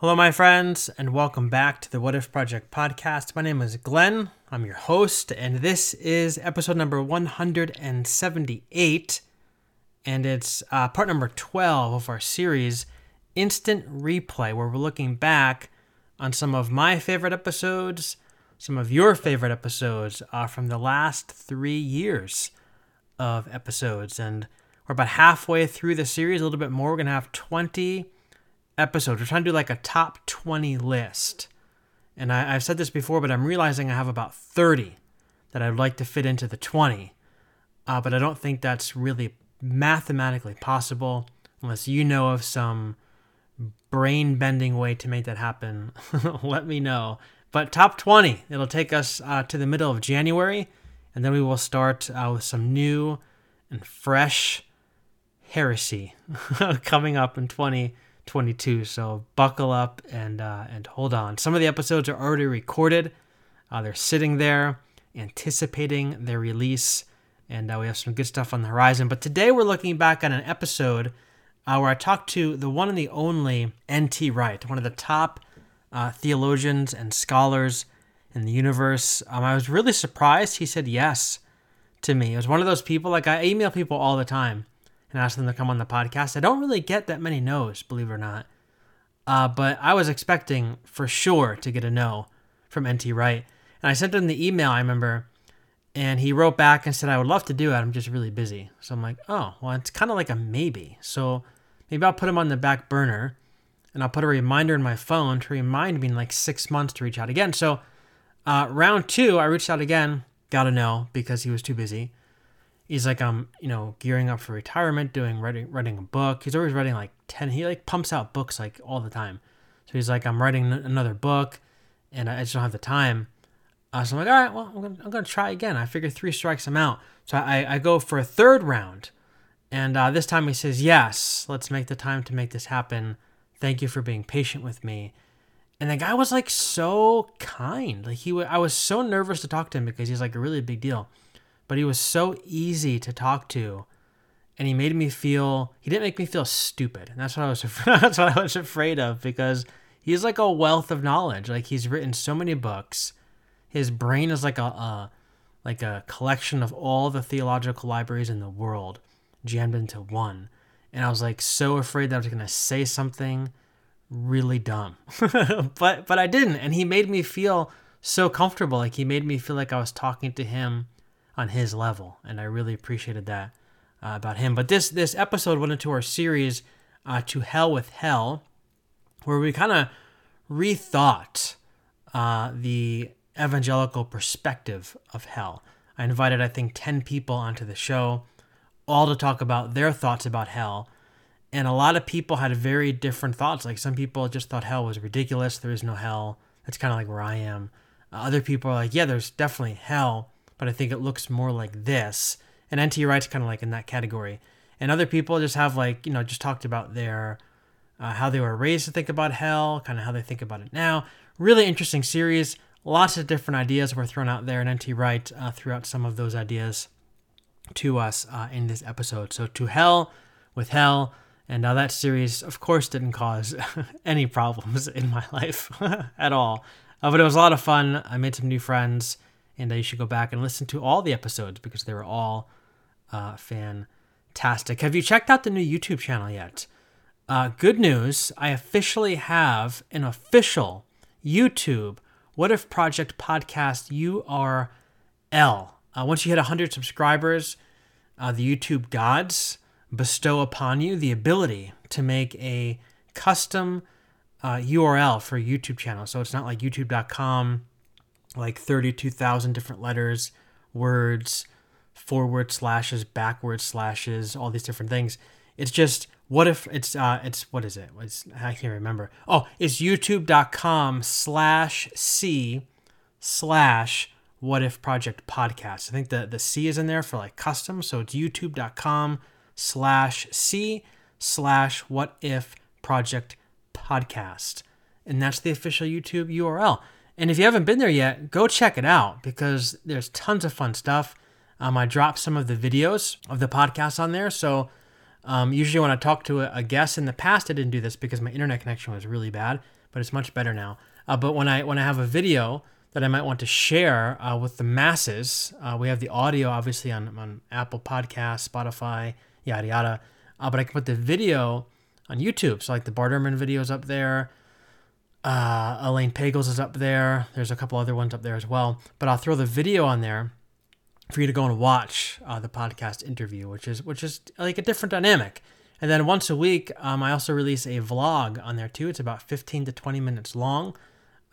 Hello, my friends, and welcome back to the What If Project podcast. My name is Glenn. I'm your host, and this is episode number 178, and it's uh, part number 12 of our series, Instant Replay, where we're looking back on some of my favorite episodes, some of your favorite episodes uh, from the last three years of episodes. And we're about halfway through the series, a little bit more. We're going to have 20 episodes. We're trying to do like a top 20 list. And I, have said this before, but I'm realizing I have about 30 that I'd like to fit into the 20. Uh, but I don't think that's really mathematically possible unless you know of some brain bending way to make that happen. Let me know. But top 20, it'll take us uh, to the middle of January, and then we will start uh, with some new and fresh heresy coming up in 20- 22. So buckle up and uh, and hold on. Some of the episodes are already recorded. Uh, they're sitting there anticipating their release, and uh, we have some good stuff on the horizon. But today we're looking back on an episode uh, where I talked to the one and the only N.T. Wright, one of the top uh, theologians and scholars in the universe. Um, I was really surprised he said yes to me. It was one of those people like I email people all the time and ask them to come on the podcast. I don't really get that many no's, believe it or not. Uh, but I was expecting for sure to get a no from NT Wright. And I sent him the email, I remember, and he wrote back and said, I would love to do it. I'm just really busy. So I'm like, oh, well, it's kind of like a maybe. So maybe I'll put him on the back burner and I'll put a reminder in my phone to remind me in like six months to reach out again. So uh, round two, I reached out again, got a no because he was too busy he's like I'm, you know, gearing up for retirement, doing writing writing a book. He's always writing like 10 he like pumps out books like all the time. So he's like I'm writing another book and I just don't have the time. Uh, so I'm like, all right, well, I'm gonna, I'm gonna try again. I figure three strikes I'm out. So I, I go for a third round, and uh, this time he says, yes, let's make the time to make this happen. Thank you for being patient with me. And the guy was like so kind. Like he, w- I was so nervous to talk to him because he's like a really big deal but he was so easy to talk to and he made me feel he didn't make me feel stupid. And that's what i was that's what i was afraid of because he's like a wealth of knowledge. Like he's written so many books. His brain is like a, a like a collection of all the theological libraries in the world jammed into one. And i was like so afraid that i was going to say something really dumb. But but i didn't. And he made me feel so comfortable. Like he made me feel like i was talking to him on his level, and I really appreciated that uh, about him. But this this episode went into our series uh, "To Hell with Hell," where we kind of rethought uh, the evangelical perspective of hell. I invited, I think, ten people onto the show, all to talk about their thoughts about hell. And a lot of people had very different thoughts. Like some people just thought hell was ridiculous. There is no hell. That's kind of like where I am. Other people are like, yeah, there's definitely hell but I think it looks more like this. And NT Wright's kind of like in that category. And other people just have like, you know, just talked about their, uh, how they were raised to think about hell, kind of how they think about it now. Really interesting series. Lots of different ideas were thrown out there, and NT Wright uh, threw out some of those ideas to us uh, in this episode. So, To Hell with Hell. And uh, that series, of course, didn't cause any problems in my life at all. Uh, but it was a lot of fun. I made some new friends and you should go back and listen to all the episodes because they were all uh, fantastic. Have you checked out the new YouTube channel yet? Uh, good news, I officially have an official YouTube What If Project podcast URL. Uh, once you hit 100 subscribers, uh, the YouTube gods bestow upon you the ability to make a custom uh, URL for YouTube channel. So it's not like youtube.com like 32,000 different letters, words, forward slashes, backward slashes, all these different things. It's just what if it's uh it's what is it? It's, I can't remember. Oh, it's youtube.com slash c slash what if project podcast. I think the the C is in there for like custom, so it's youtube.com slash c slash what if project podcast. And that's the official YouTube URL. And if you haven't been there yet, go check it out because there's tons of fun stuff. Um, I dropped some of the videos of the podcast on there. So Um, usually, when I talk to a, guest in the past, I didn't do this because my internet connection was really bad, but it's much better now. Uh, but when I when I have a video that I might want to share uh, with the masses, uh, we have the audio obviously on, on Apple Podcasts, Spotify, yada yada. Uh, but I can put the video on YouTube. So like the Bart Ehrman videos up there. Uh, Elaine Pagels is up there. There's a couple other ones up there as well. But I'll throw the video on there for you to go and watch uh, the podcast interview, which is which is like a different dynamic. And then once a week, um, I also release a vlog on there too. It's about 15 to 20 minutes long.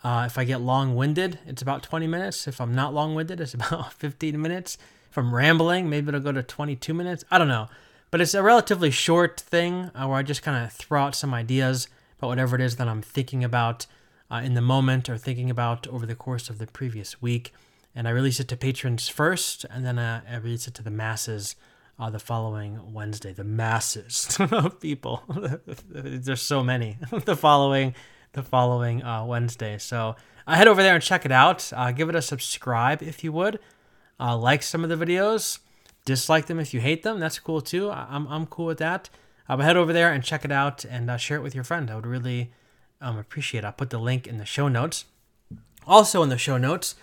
Uh, if I get long-winded, it's about 20 minutes. If I'm not long-winded, it's about 15 minutes. If I'm rambling, maybe it'll go to 22 minutes. I don't know, but it's a relatively short thing uh, where I just kind of throw out some ideas about whatever it is that I'm thinking about uh, in the moment or thinking about over the course of the previous week. And I release it to patrons first, and then uh, I release it to the masses uh, the following Wednesday. The masses of people. There's so many. the following, the following uh, Wednesday. So uh, head over there and check it out. Uh, give it a subscribe if you would. Like some of the videos. Dislike them if you hate them. That's cool too. I'm I'm cool with that. Uh, but head over there and check it out and uh, share it with your friend. I would really um, appreciate it. I'll put the link in the show notes. Also, in the show notes,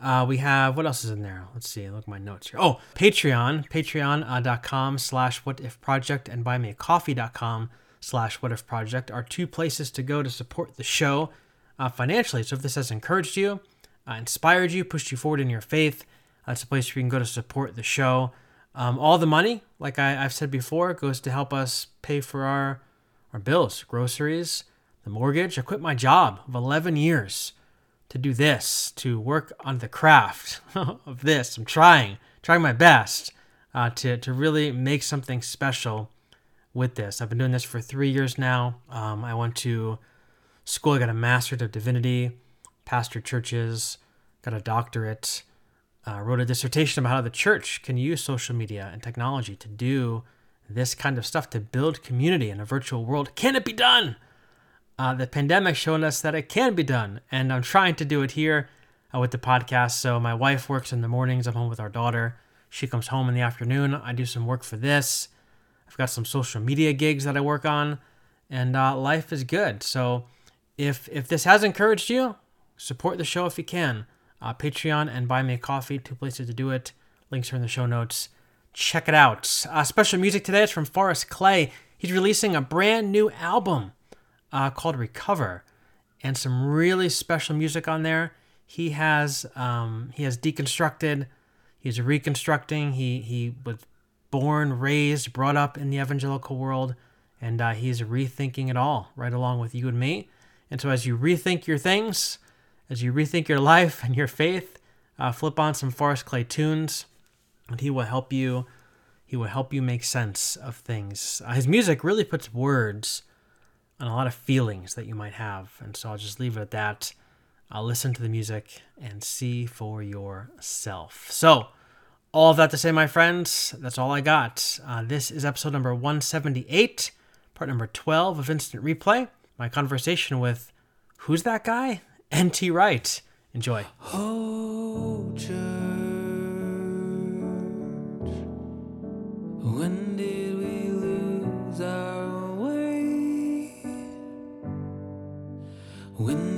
uh, we have what else is in there? Let's see. Look at my notes here. Oh, Patreon, patreon.com uh, slash what if project and buymeacoffee.com slash what if project are two places to go to support the show uh, financially. So if this has encouraged you, uh, inspired you, pushed you forward in your faith, that's a place where you can go to support the show. Um, all the money, like I, have said before, goes to help us pay for our our bills, groceries, the mortgage. I quit my job of 11 years to do this, to work on the craft of this. I'm trying, trying my best uh, to to really make something special with this. I've been doing this for three years now. Um, I went to school. I got a master's of divinity, pastor churches, got a doctorate uh, wrote a dissertation about how the church can use social media and technology to do this kind of stuff to build community in a virtual world. Can it be done? Uh, the pandemic showed us that it can be done, and I'm trying to do it here uh, with the podcast. So my wife works in the mornings. I'm home with our daughter. She comes home in the afternoon. I do some work for this. I've got some social media gigs that I work on, and uh, life is good. So if if this has encouraged you, support the show if you can uh, Patreon and Buy Me a Coffee, two places to do it. Links are in the show notes. Check it out. Uh, special music today is from Forrest Clay. He's releasing a brand new album uh, called Recover, and some really special music on there. He has um, he has deconstructed. He's reconstructing. He he was born, raised, brought up in the evangelical world, and uh, he's rethinking it all right along with you and me. And so as you rethink your things, as you rethink your life and your faith, uh, flip on some Forrest Clay tunes, and he will help you. He will help you make sense of things. Uh, his music really puts words on a lot of feelings that you might have, and so I'll just leave it at that. I'll listen to the music and see for yourself. So, all of that to say, my friends, that's all I got. Uh, this is episode number 178, part number 12 of Instant Replay. My conversation with who's that guy? N.T. Wright. Enjoy. Oh, church, when did we lose our way? When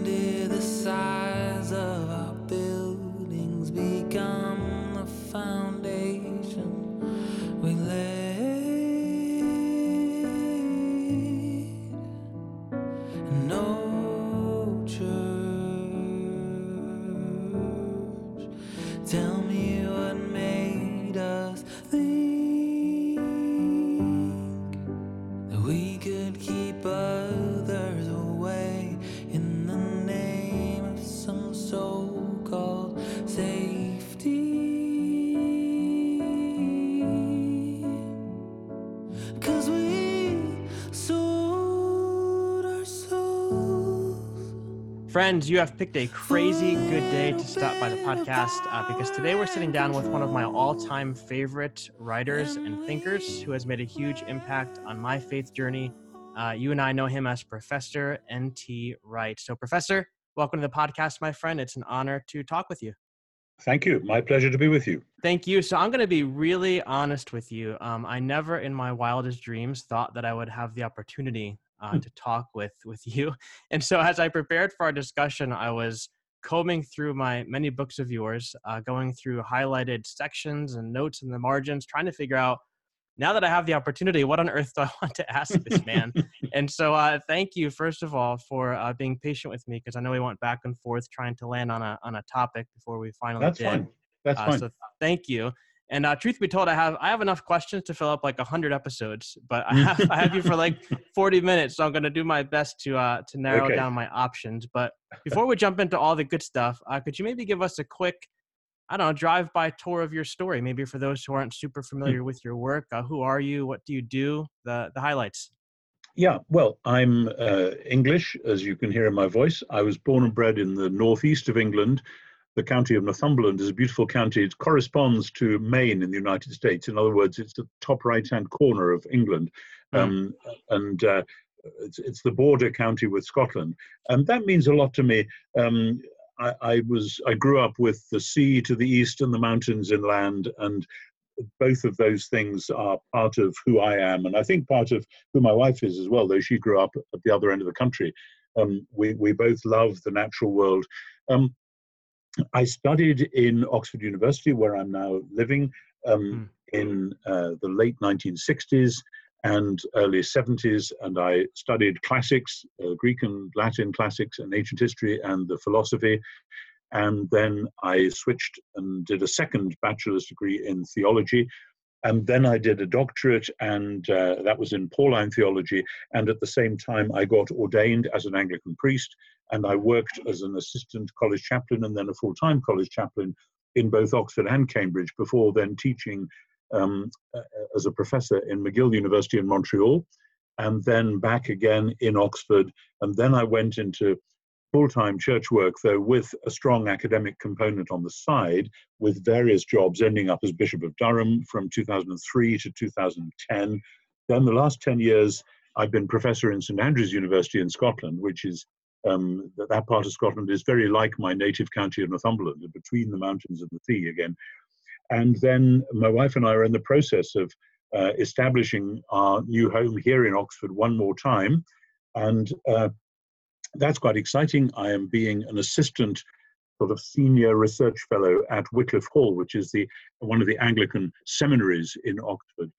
Friends, you have picked a crazy good day to stop by the podcast uh, because today we're sitting down with one of my all time favorite writers and thinkers who has made a huge impact on my faith journey. Uh, you and I know him as Professor N.T. Wright. So, Professor, welcome to the podcast, my friend. It's an honor to talk with you. Thank you. My pleasure to be with you. Thank you. So I'm going to be really honest with you. Um, I never, in my wildest dreams, thought that I would have the opportunity uh, hmm. to talk with with you. And so, as I prepared for our discussion, I was combing through my many books of yours, uh, going through highlighted sections and notes in the margins, trying to figure out now that I have the opportunity, what on earth do I want to ask this man? and so, uh, thank you first of all for uh, being patient with me because I know we went back and forth trying to land on a on a topic before we finally That's did. Fine. That's uh, fine. So, thank you. And uh, truth be told, I have I have enough questions to fill up like hundred episodes, but I have I have you for like forty minutes, so I'm going to do my best to uh, to narrow okay. down my options. But before we jump into all the good stuff, uh, could you maybe give us a quick, I don't know, drive by tour of your story? Maybe for those who aren't super familiar with your work, uh, who are you? What do you do? The the highlights. Yeah, well, I'm uh, English, as you can hear in my voice. I was born and bred in the northeast of England the county of Northumberland is a beautiful county. It corresponds to Maine in the United States. In other words, it's the top right-hand corner of England, hmm. um, and uh, it's, it's, the border county with Scotland, and that means a lot to me. Um, I, I, was I grew up with the sea to the east and the mountains inland, and both of those things are part of who I am, and I think part of who my wife is as well. Though she grew up at the other end of the country, um, we we both love the natural world. Um, I studied in Oxford University, where I'm now living, um, mm. in uh, the late 1960s and early 70s, and I studied classics, uh, Greek and Latin classics, and ancient history, and the philosophy. And then I switched and did a second bachelor's degree in theology. And then I did a doctorate, and uh, that was in Pauline theology. And at the same time, I got ordained as an Anglican priest and I worked as an assistant college chaplain and then a full time college chaplain in both Oxford and Cambridge before then teaching um, uh, as a professor in McGill University in Montreal and then back again in Oxford. And then I went into full time church work, though with a strong academic component on the side, with various jobs ending up as Bishop of Durham from 2003 to 2010. Then the last 10 years, I've been professor in St Andrews University in Scotland, which is um, that, that part of Scotland is very like my native county of Northumberland, between the mountains and the sea again. And then my wife and I are in the process of uh, establishing our new home here in Oxford one more time. And uh, that's quite exciting. I am being an assistant sort of senior research fellow at Wycliffe Hall, which is the one of the Anglican seminaries in Oxford.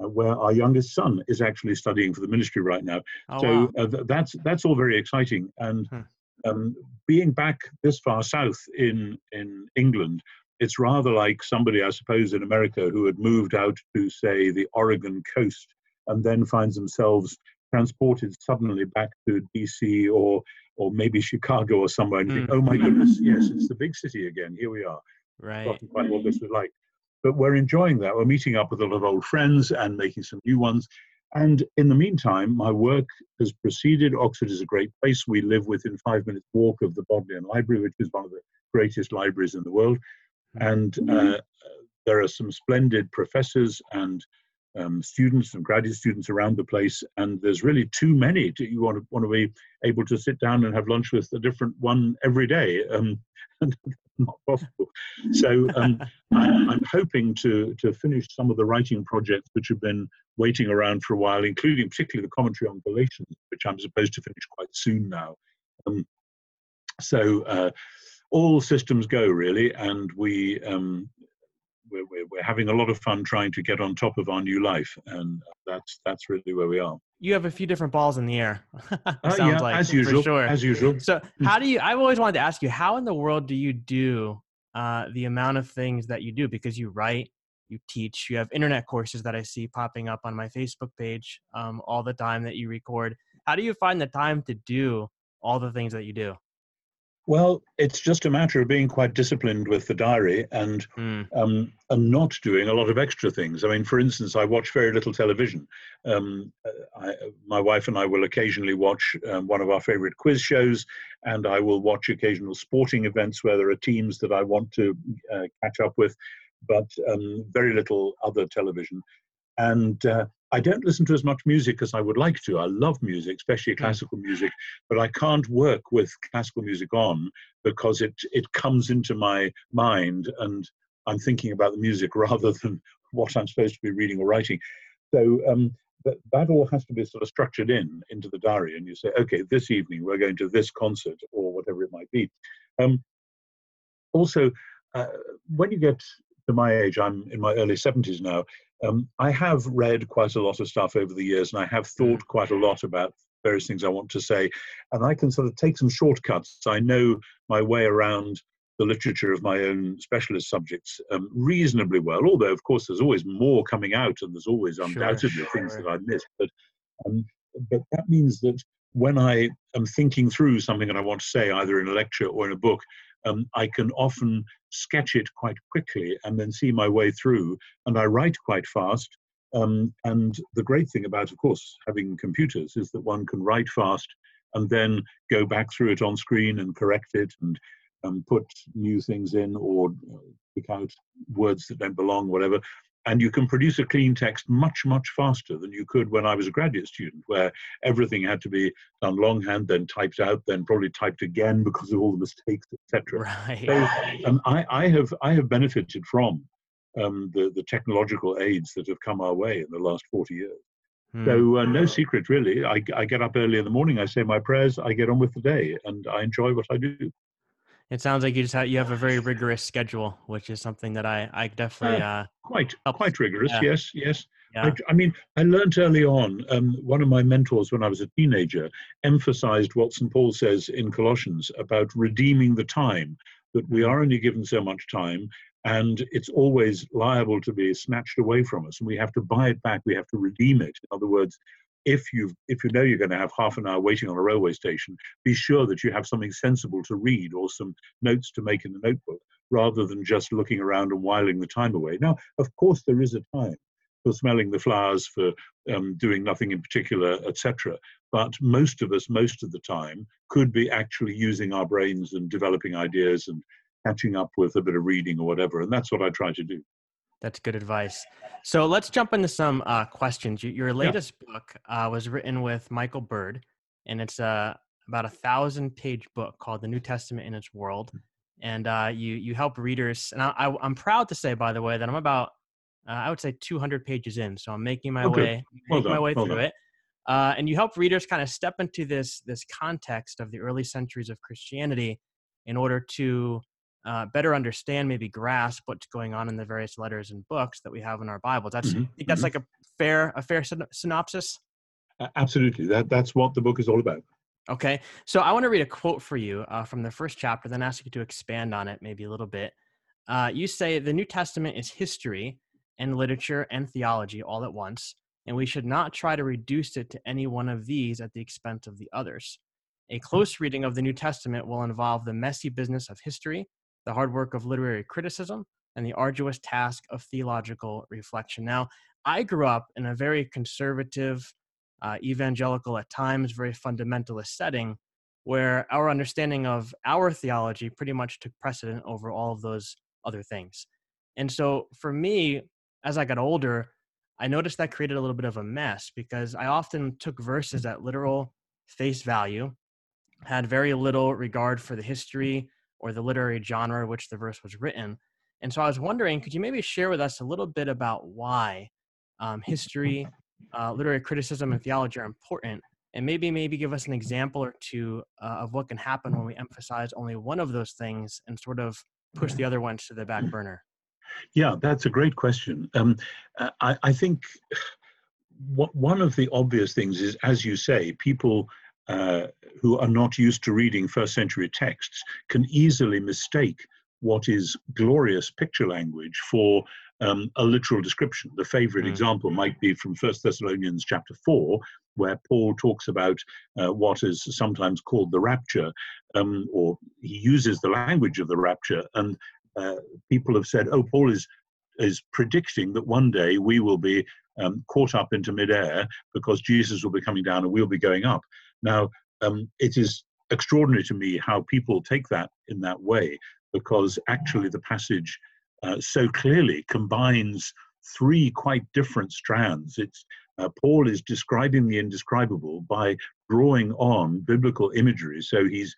Uh, where our youngest son is actually studying for the ministry right now. Oh, so wow. uh, that's that's all very exciting. And hmm. um, being back this far south in in England, it's rather like somebody, I suppose, in America who had moved out to say the Oregon coast and then finds themselves transported suddenly back to DC or or maybe Chicago or somewhere, and you think, hmm. oh my goodness, yes, it's the big city again. Here we are. Right. Quite what this was like but we're enjoying that. We're meeting up with a lot of old friends and making some new ones. And in the meantime, my work has proceeded. Oxford is a great place. We live within five minutes walk of the Bodleian Library, which is one of the greatest libraries in the world. Hmm. And uh, there are some splendid professors and um, students and graduate students around the place, and there's really too many. To, you want to want to be able to sit down and have lunch with a different one every day. Um, not possible. So um, I, am hoping to to finish some of the writing projects which have been waiting around for a while, including particularly the commentary on Galatians, which I'm supposed to finish quite soon now. Um, so. Uh, all systems go really, and we um, we're, we're, we're, having a lot of fun trying to get on top of our new life, and that's that's really where we are. You have a few different balls in the air. uh, yeah, like, as usual. Sure. As usual. So, how do you? I've always wanted to ask you, how in the world do you do uh, the amount of things that you do? Because you write, you teach, you have internet courses that I see popping up on my Facebook page um, all the time that you record. How do you find the time to do all the things that you do? Well, it's just a matter of being quite disciplined with the diary and mm. um, and not doing a lot of extra things. I mean, for instance, I watch very little television. Um, I, my wife and I will occasionally watch um, one of our favorite quiz shows, and I will watch occasional sporting events where there are teams that I want to uh, catch up with, but um, very little other television. And uh, I don't listen to as much music as I would like to. I love music, especially hmm. classical music, but I can't work with classical music on because it it comes into my mind and I'm thinking about the music rather than what I'm supposed to be reading or writing. So um, that, that all has to be sort of structured in into the diary, and you say, okay, this evening we're going to this concert or whatever it might be. Um, also, uh, when you get to my age, I'm in my early 70s now. Um, I have read quite a lot of stuff over the years, and I have thought quite a lot about various things I want to say, and I can sort of take some shortcuts. I know my way around the literature of my own specialist subjects um, reasonably well. Although, of course, there's always more coming out, and there's always undoubtedly sure, things that I miss. But um, but that means that when I am thinking through something that I want to say, either in a lecture or in a book, um, I can often sketch it quite quickly and then see my way through. And I write quite fast. Um, and the great thing about, of course, having computers is that one can write fast and then go back through it on screen and correct it and um, put new things in or pick out words that don't belong, whatever. And you can produce a clean text much, much faster than you could when I was a graduate student, where everything had to be done longhand, then typed out, then probably typed again because of all the mistakes, etc. Right. So, um, I, I, have I have benefited from um, the the technological aids that have come our way in the last forty years. Hmm. So uh, no secret really. I, I get up early in the morning. I say my prayers. I get on with the day, and I enjoy what I do. It sounds like you just have you have a very rigorous schedule, which is something that I I definitely uh, uh quite helps. quite rigorous. Yeah. Yes, yes. Yeah. I, I, mean, I learned early on. Um, one of my mentors, when I was a teenager, emphasized what St. Paul says in Colossians about redeeming the time. That we mm-hmm. are only given so much time, and it's always liable to be snatched away from us, and we have to buy it back. We have to redeem it. In other words, if you if you know you're going to have half an hour waiting on a railway station, be sure that you have something sensible to read or some notes to make in the notebook, rather than just looking around and whiling the time away. Now, of course, there is a time for smelling the flowers, for um, doing nothing in particular, etc. But most of us, most of the time, could be actually using our brains and developing ideas and catching up with a bit of reading or whatever. And that's what I try to do. That's good advice. So let's jump into some uh, questions. Your latest yeah. book uh, was written with Michael Bird, and it's uh, about a thousand page book called The New Testament in Its World. And uh, you you help readers, and I, am proud to say, by the way, that I'm about uh, I would say 200 pages in, so I'm making my okay. way well making my way well through done. it. Uh, and you help readers kind of step into this this context of the early centuries of Christianity in order to uh, better understand, maybe grasp what's going on in the various letters and books that we have in our Bibles. That's mm-hmm. I think that's mm-hmm. like a fair a fair syn- synopsis. Absolutely, that that's what the book is all about. Okay, so I want to read a quote for you uh, from the first chapter, then ask you to expand on it maybe a little bit. Uh, you say the New Testament is history and literature and theology all at once, and we should not try to reduce it to any one of these at the expense of the others. A close reading of the New Testament will involve the messy business of history, the hard work of literary criticism, and the arduous task of theological reflection. Now, I grew up in a very conservative, uh, evangelical, at times very fundamentalist setting where our understanding of our theology pretty much took precedent over all of those other things. And so for me, as I got older, I noticed that created a little bit of a mess because I often took verses at literal face value, had very little regard for the history or the literary genre which the verse was written. And so I was wondering, could you maybe share with us a little bit about why um, history, uh, literary criticism, and theology are important, and maybe maybe give us an example or two uh, of what can happen when we emphasize only one of those things and sort of push the other ones to the back burner. Yeah, that's a great question. Um, I, I think what, one of the obvious things is, as you say, people uh, who are not used to reading first century texts can easily mistake what is glorious picture language for um, a literal description. The favorite mm. example might be from First Thessalonians chapter 4, where Paul talks about uh, what is sometimes called the rapture, um, or he uses the language of the rapture. And uh, people have said, oh, Paul is, is predicting that one day we will be um, caught up into midair because Jesus will be coming down and we'll be going up. Now, um, it is extraordinary to me how people take that in that way, because actually the passage uh, so clearly combines three quite different strands. It's uh, Paul is describing the indescribable by drawing on biblical imagery. So he's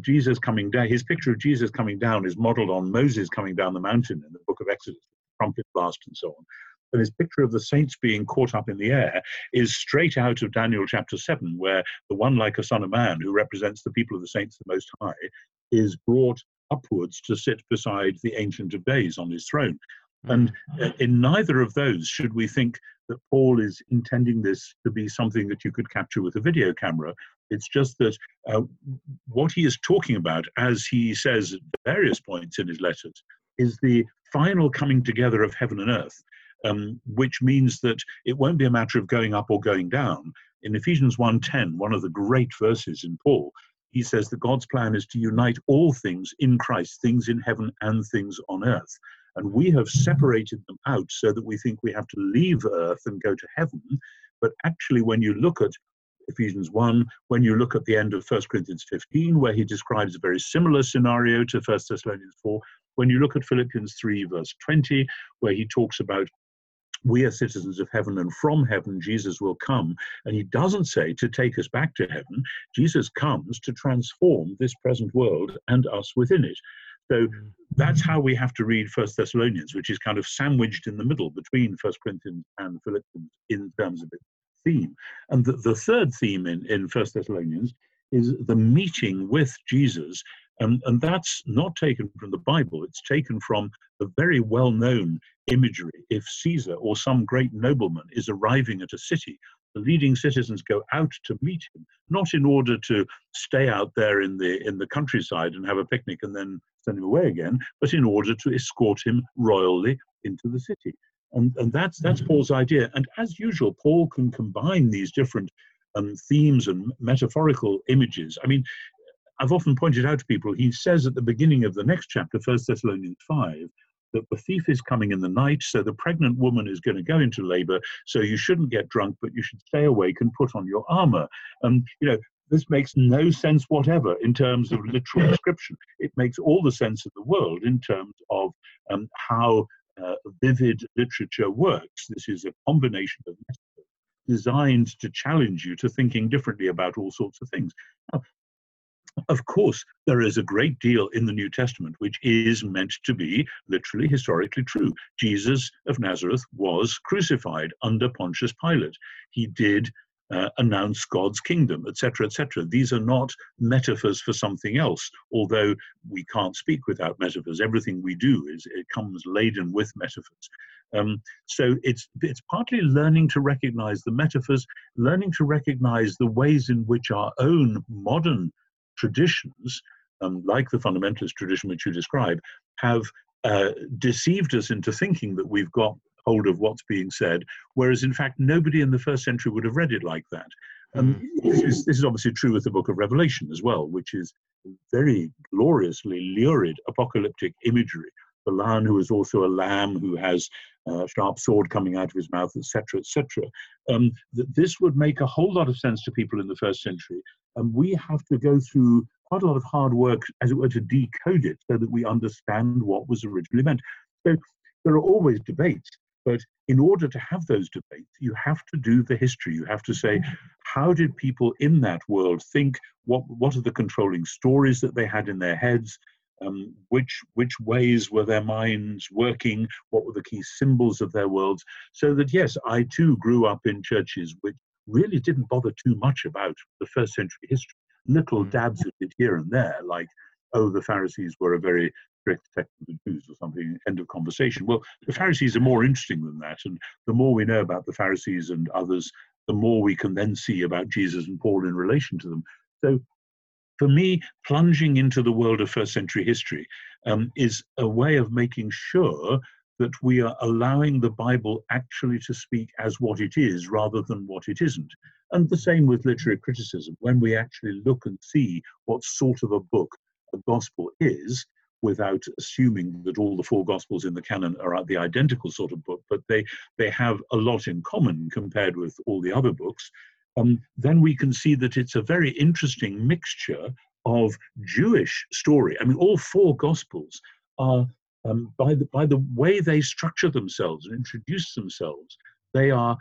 Jesus coming down. His picture of Jesus coming down is modeled on Moses coming down the mountain in the book of Exodus, trumpet blast and so on. And his picture of the saints being caught up in the air is straight out of Daniel chapter 7, where the one like a son of man, who represents the people of the saints the Most High, is brought upwards to sit beside the Ancient of Days on his throne. And mm-hmm. in neither of those should we think that Paul is intending this to be something that you could capture with a video camera. It's just that uh, what he is talking about, as he says at various points in his letters, is the final coming together of heaven and earth, um, which means that it won't be a matter of going up or going down. In Ephesians 1:10, one of the great verses in Paul, he says that God's plan is to unite all things in Christ, things in heaven and things on earth. And we have separated them out so that we think we have to leave earth and go to heaven. But actually, when you look at Ephesians 1, when you look at the end of 1 Corinthians 15, where he describes a very similar scenario to 1 Thessalonians 4, when you look at Philippians 3, verse 20, where he talks about we are citizens of heaven, and from heaven Jesus will come. And he doesn't say to take us back to heaven. Jesus comes to transform this present world and us within it. So mm. that's how we have to read First Thessalonians, which is kind of sandwiched in the middle between First Corinthians and Philippians in terms of its theme. And the, the third theme in, in First Thessalonians is the meeting with Jesus. Um, and that's not taken from the Bible, it's taken from the very well known imagery. If Caesar or some great nobleman is arriving at a city, the leading citizens go out to meet him, not in order to stay out there in the in the countryside and have a picnic and then send him away again, but in order to escort him royally into the city. And, and that's that's mm-hmm. Paul's idea. And as usual, Paul can combine these different um, themes and metaphorical images. I mean, I've often pointed out to people, he says at the beginning of the next chapter, First Thessalonians 5, that the thief is coming in the night, so the pregnant woman is going to go into labor, so you shouldn't get drunk, but you should stay awake and put on your armor. And, you know, this makes no sense whatever in terms of literal description. It makes all the sense of the world in terms of um, how uh, vivid literature works. This is a combination of designed to challenge you to thinking differently about all sorts of things. Now, of course, there is a great deal in the New Testament which is meant to be literally historically true. Jesus of Nazareth was crucified under Pontius Pilate. He did uh, announce God's kingdom, etc., etc. These are not metaphors for something else, although we can't speak without metaphors. Everything we do is it comes laden with metaphors. Um, so it's it's partly learning to recognize the metaphors, learning to recognize the ways in which our own modern traditions, um, like the fundamentalist tradition which you describe, have uh, deceived us into thinking that we've got hold of what's being said, whereas in fact nobody in the first century would have read it like that. Um, this, is, this is obviously true with the book of Revelation as well, which is very gloriously lurid apocalyptic imagery. The lion who is also a lamb who has a sharp sword coming out of his mouth, etc., etc. Um, that this would make a whole lot of sense to people in the first century, and we have to go through quite a lot of hard work, as it were, to decode it so that we understand what was originally meant. So there are always debates but in order to have those debates, you have to do the history. You have to say, mm-hmm. how did people in that world think? What, what are the controlling stories that they had in their heads? Um, which which ways were their minds working? What were the key symbols of their worlds? So that yes, I too grew up in churches which really didn't bother too much about the first century history. Little mm. dabs of it here and there, like oh, the Pharisees were a very strict sect of the Jews or something, end of conversation. Well, the Pharisees are more interesting than that. And the more we know about the Pharisees and others, the more we can then see about Jesus and Paul in relation to them. So for me, plunging into the world of first century history um, is a way of making sure that we are allowing the Bible actually to speak as what it is rather than what it isn't. And the same with literary criticism. When we actually look and see what sort of a book a gospel is, without assuming that all the four gospels in the canon are the identical sort of book, but they, they have a lot in common compared with all the other books, um, then we can see that it's a very interesting mixture of Jewish story. I mean, all four gospels are um, by, the, by the way they structure themselves and introduce themselves, they are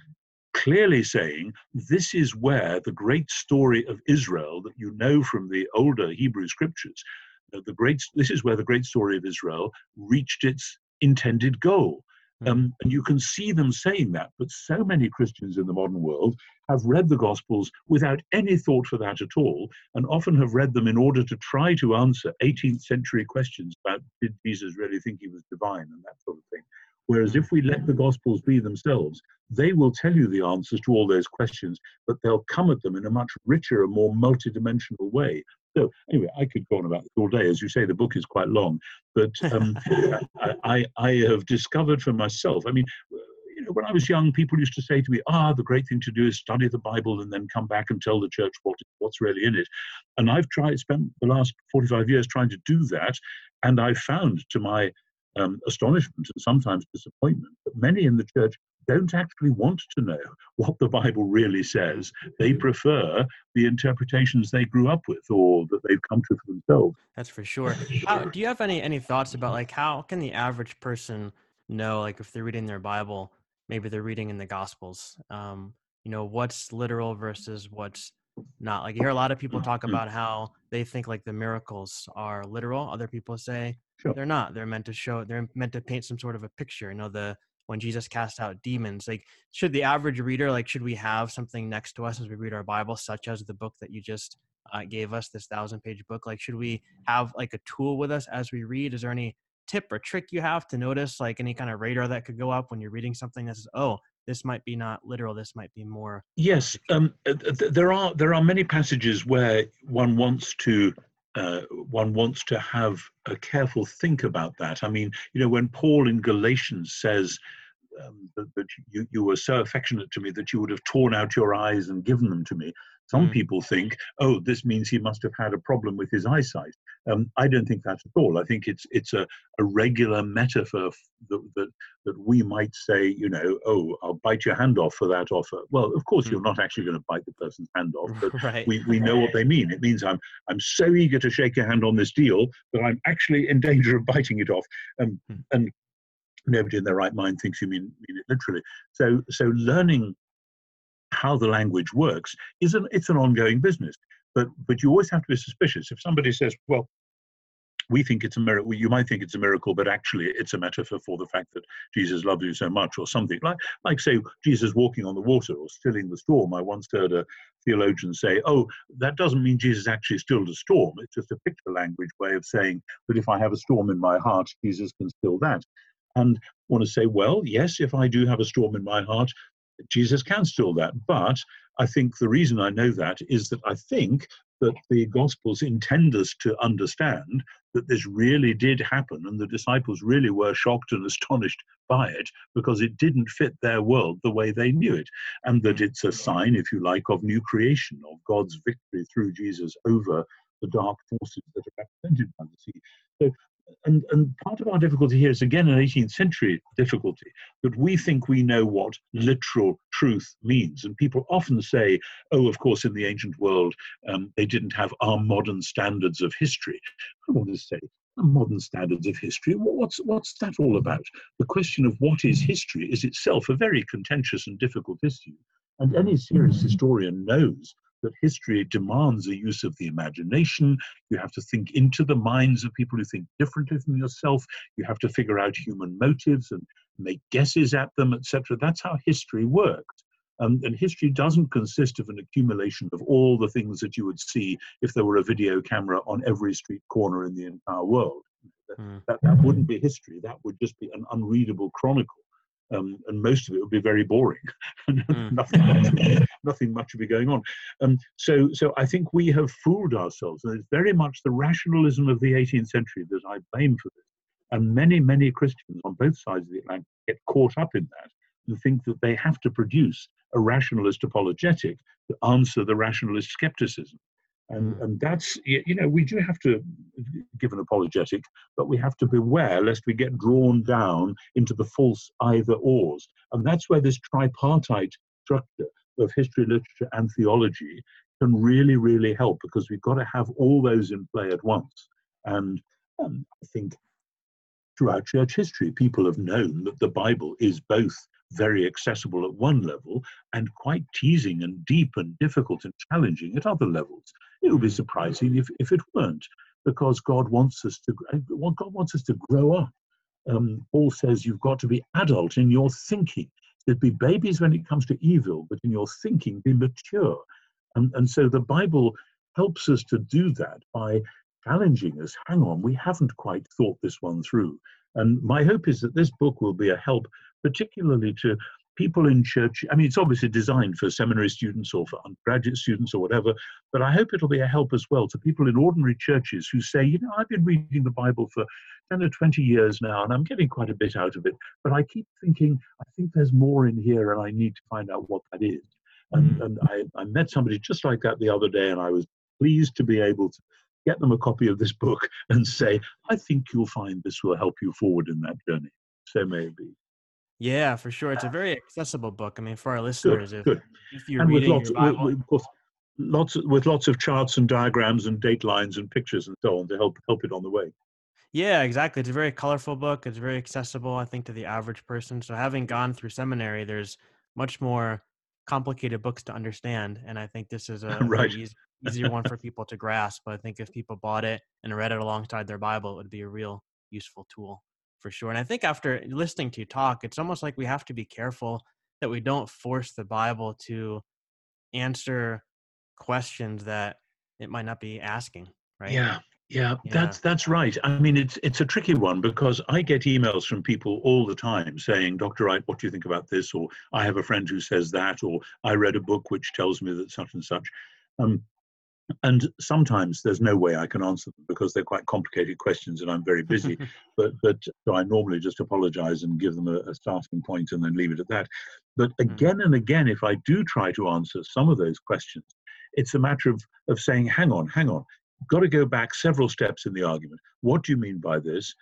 clearly saying this is where the great story of Israel that you know from the older Hebrew scriptures, the great this is where the great story of Israel reached its intended goal. Hmm. Um, and you can see them saying that, but so many Christians in the modern world have read the Gospels without any thought for that at all, and often have read them in order to try to answer 18th century questions about did Jesus really think he was divine and that sort of thing. Whereas if we let the Gospels be themselves, they will tell you the answers to all those questions, but they'll come at them in a much richer and more multidimensional way. So anyway, I could go on about this all day. As you say, the book is quite long, but um, I, I have discovered for myself. I mean, you know, when I was young, people used to say to me, "Ah, the great thing to do is study the Bible and then come back and tell the church what what's really in it." And I've tried, spent the last forty-five years trying to do that, and I found, to my um, astonishment and sometimes disappointment that many in the church don't actually want to know what the Bible really says. They prefer the interpretations they grew up with or that they've come to for themselves. That's for sure. How, do you have any any thoughts about like how can the average person know like if they're reading their Bible, maybe they're reading in the Gospels, um, you know, what's literal versus what's not? Like you hear a lot of people talk mm. about how they think like the miracles are literal. Other people say Sure. They're not. They're meant to show. They're meant to paint some sort of a picture. You know, the when Jesus cast out demons. Like, should the average reader like should we have something next to us as we read our Bible, such as the book that you just uh, gave us, this thousand-page book? Like, should we have like a tool with us as we read? Is there any tip or trick you have to notice, like any kind of radar that could go up when you're reading something that says, "Oh, this might be not literal. This might be more." Yes, um, there are there are many passages where one wants to uh, one wants to have a careful think about that. I mean, you know, when Paul in Galatians says um, that, that you, you were so affectionate to me that you would have torn out your eyes and given them to me, some mm. people think, oh, this means he must have had a problem with his eyesight. Um, I don't think that at all. I think it's it's a, a regular metaphor that, that that we might say, you know, oh, I'll bite your hand off for that offer. Well, of course, mm. you're not actually going to bite the person's hand off, but right. we, we know what they mean. It means I'm I'm so eager to shake your hand on this deal that I'm actually in danger of biting it off. Um, mm. And nobody in their right mind thinks you mean mean it literally. So so learning how the language works is an it's an ongoing business. But but you always have to be suspicious. If somebody says, well, we think it's a miracle. You might think it's a miracle, but actually it's a metaphor for the fact that Jesus loves you so much, or something like, like say Jesus walking on the water or stilling the storm. I once heard a theologian say, "Oh, that doesn't mean Jesus actually stilled a storm. It's just a picture language way of saying that if I have a storm in my heart, Jesus can still that." And I want to say, well, yes, if I do have a storm in my heart, Jesus can still that. But I think the reason I know that is that I think that the Gospels intend us to understand that this really did happen, and the disciples really were shocked and astonished by it because it didn't fit their world the way they knew it, and that it's a sign, if you like, of new creation, of God's victory through Jesus over the dark forces that are represented by the sea. So and, and part of our difficulty here is again an 18th century difficulty that we think we know what literal truth means. And people often say, oh, of course, in the ancient world, um, they didn't have our modern standards of history. I want to say, modern standards of history. What's, what's that all about? The question of what is history is itself a very contentious and difficult issue. And any serious historian knows that history demands a use of the imagination. You have to think into the minds of people who think differently from yourself. You have to figure out human motives and make guesses at them, etc. That's how history worked. Um, and history doesn't consist of an accumulation of all the things that you would see if there were a video camera on every street corner in the entire world. Mm. That, that wouldn't be history. That would just be an unreadable chronicle um, and most of it would be very boring. mm. nothing, much, nothing much would be going on. Um, so, so I think we have fooled ourselves, and it's very much the rationalism of the 18th century that I blame for this. And many, many Christians on both sides of the Atlantic get caught up in that and think that they have to produce a rationalist apologetic to answer the rationalist skepticism. And, mm. and that's, you know, we do have to give an apologetic, but we have to beware lest we get drawn down into the false either ors. And that's where this tripartite structure of history, literature, and theology can really, really help because we've got to have all those in play at once. And um, I think throughout church history, people have known that the Bible is both very accessible at one level and quite teasing and deep and difficult and challenging at other levels. It would be surprising if, if it weren't, because God wants us to God wants us to grow up. Um, Paul says you've got to be adult in your thinking. There'd be babies when it comes to evil, but in your thinking, be mature. And, and so the Bible helps us to do that by challenging us. Hang on, we haven't quite thought this one through. And my hope is that this book will be a help, particularly to people in church. I mean, it's obviously designed for seminary students or for undergraduate students or whatever, but I hope it'll be a help as well to people in ordinary churches who say, you know, I've been reading the Bible for 10 or 20 years now and I'm getting quite a bit out of it, but I keep thinking, I think there's more in here and I need to find out what that is. And, mm. and I, I met somebody just like that the other day and I was pleased to be able to get them a copy of this book and say, I think you'll find this will help you forward in that journey. So maybe. Yeah, for sure. It's a very accessible book. I mean, for our listeners, good, if, good. if you're and reading lots, your Bible, with, with, lots, with lots of charts and diagrams and date lines and pictures and so on to help help it on the way. Yeah, exactly. It's a very colorful book. It's very accessible, I think, to the average person. So, having gone through seminary, there's much more complicated books to understand, and I think this is a right. easy, easier one for people to grasp. But I think if people bought it and read it alongside their Bible, it would be a real useful tool for sure. And I think after listening to you talk, it's almost like we have to be careful that we don't force the Bible to answer questions that it might not be asking, right? Yeah. Yeah, yeah, that's that's right. I mean, it's it's a tricky one because I get emails from people all the time saying, "Dr. Wright, what do you think about this?" or "I have a friend who says that," or "I read a book which tells me that such and such." Um, and sometimes there's no way I can answer them because they're quite complicated questions and I'm very busy. but but so I normally just apologize and give them a, a, starting point and then leave it at that. But hmm. again and again, if I do try to answer some of those questions, it's a matter of, of saying, hang on, hang on, got to go back several steps in the argument. What do you mean by this?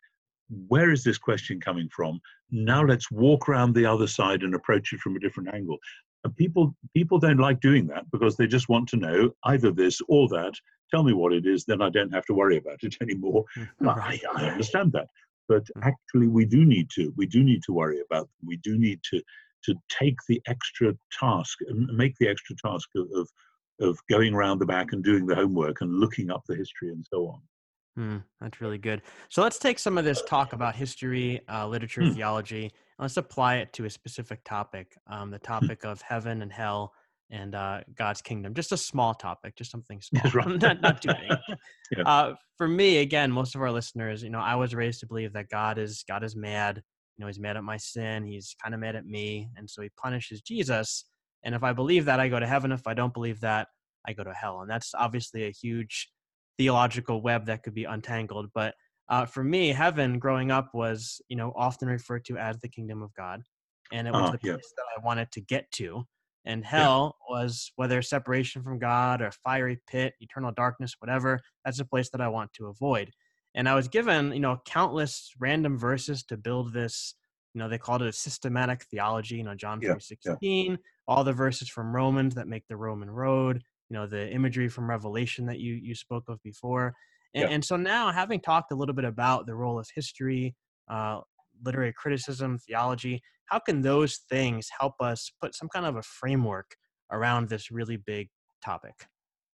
Where is this question coming from? Now let's walk around the other side and approach it from a different angle. And people people don't like doing that because they just want to know either this or that. Tell me what it is, then I don't have to worry about it anymore. I, I understand that, but mm. actually we do need to. We do need to worry about them. We do need to to take the extra task and make the extra task of, of of going around the back and doing the homework and looking up the history and so on. Mm, that's really good. So let's take some of this talk about history, uh, literature, mm. theology, and let's apply it to a specific topic um, the hmm. topic of heaven and hell and uh, God's kingdom. Just a small topic, just something small, right. not, not too big. yeah. uh, for me, again, most of our listeners, you know, I was raised to believe that God is God is mad. You know, He's mad at my sin. He's kind of mad at me, and so He punishes Jesus. And if I believe that, I go to heaven. If I don't believe that, I go to hell. And that's obviously a huge theological web that could be untangled. But uh, for me, heaven growing up was, you know, often referred to as the kingdom of God. And it was uh, the place yeah. that I wanted to get to. And hell yeah. was whether separation from God or fiery pit, eternal darkness, whatever, that's a place that I want to avoid. And I was given, you know, countless random verses to build this, you know, they called it a systematic theology, you know, John yeah. 3.16, all the verses from Romans that make the Roman road, you know the imagery from revelation that you you spoke of before and, yeah. and so now having talked a little bit about the role of history uh, literary criticism theology how can those things help us put some kind of a framework around this really big topic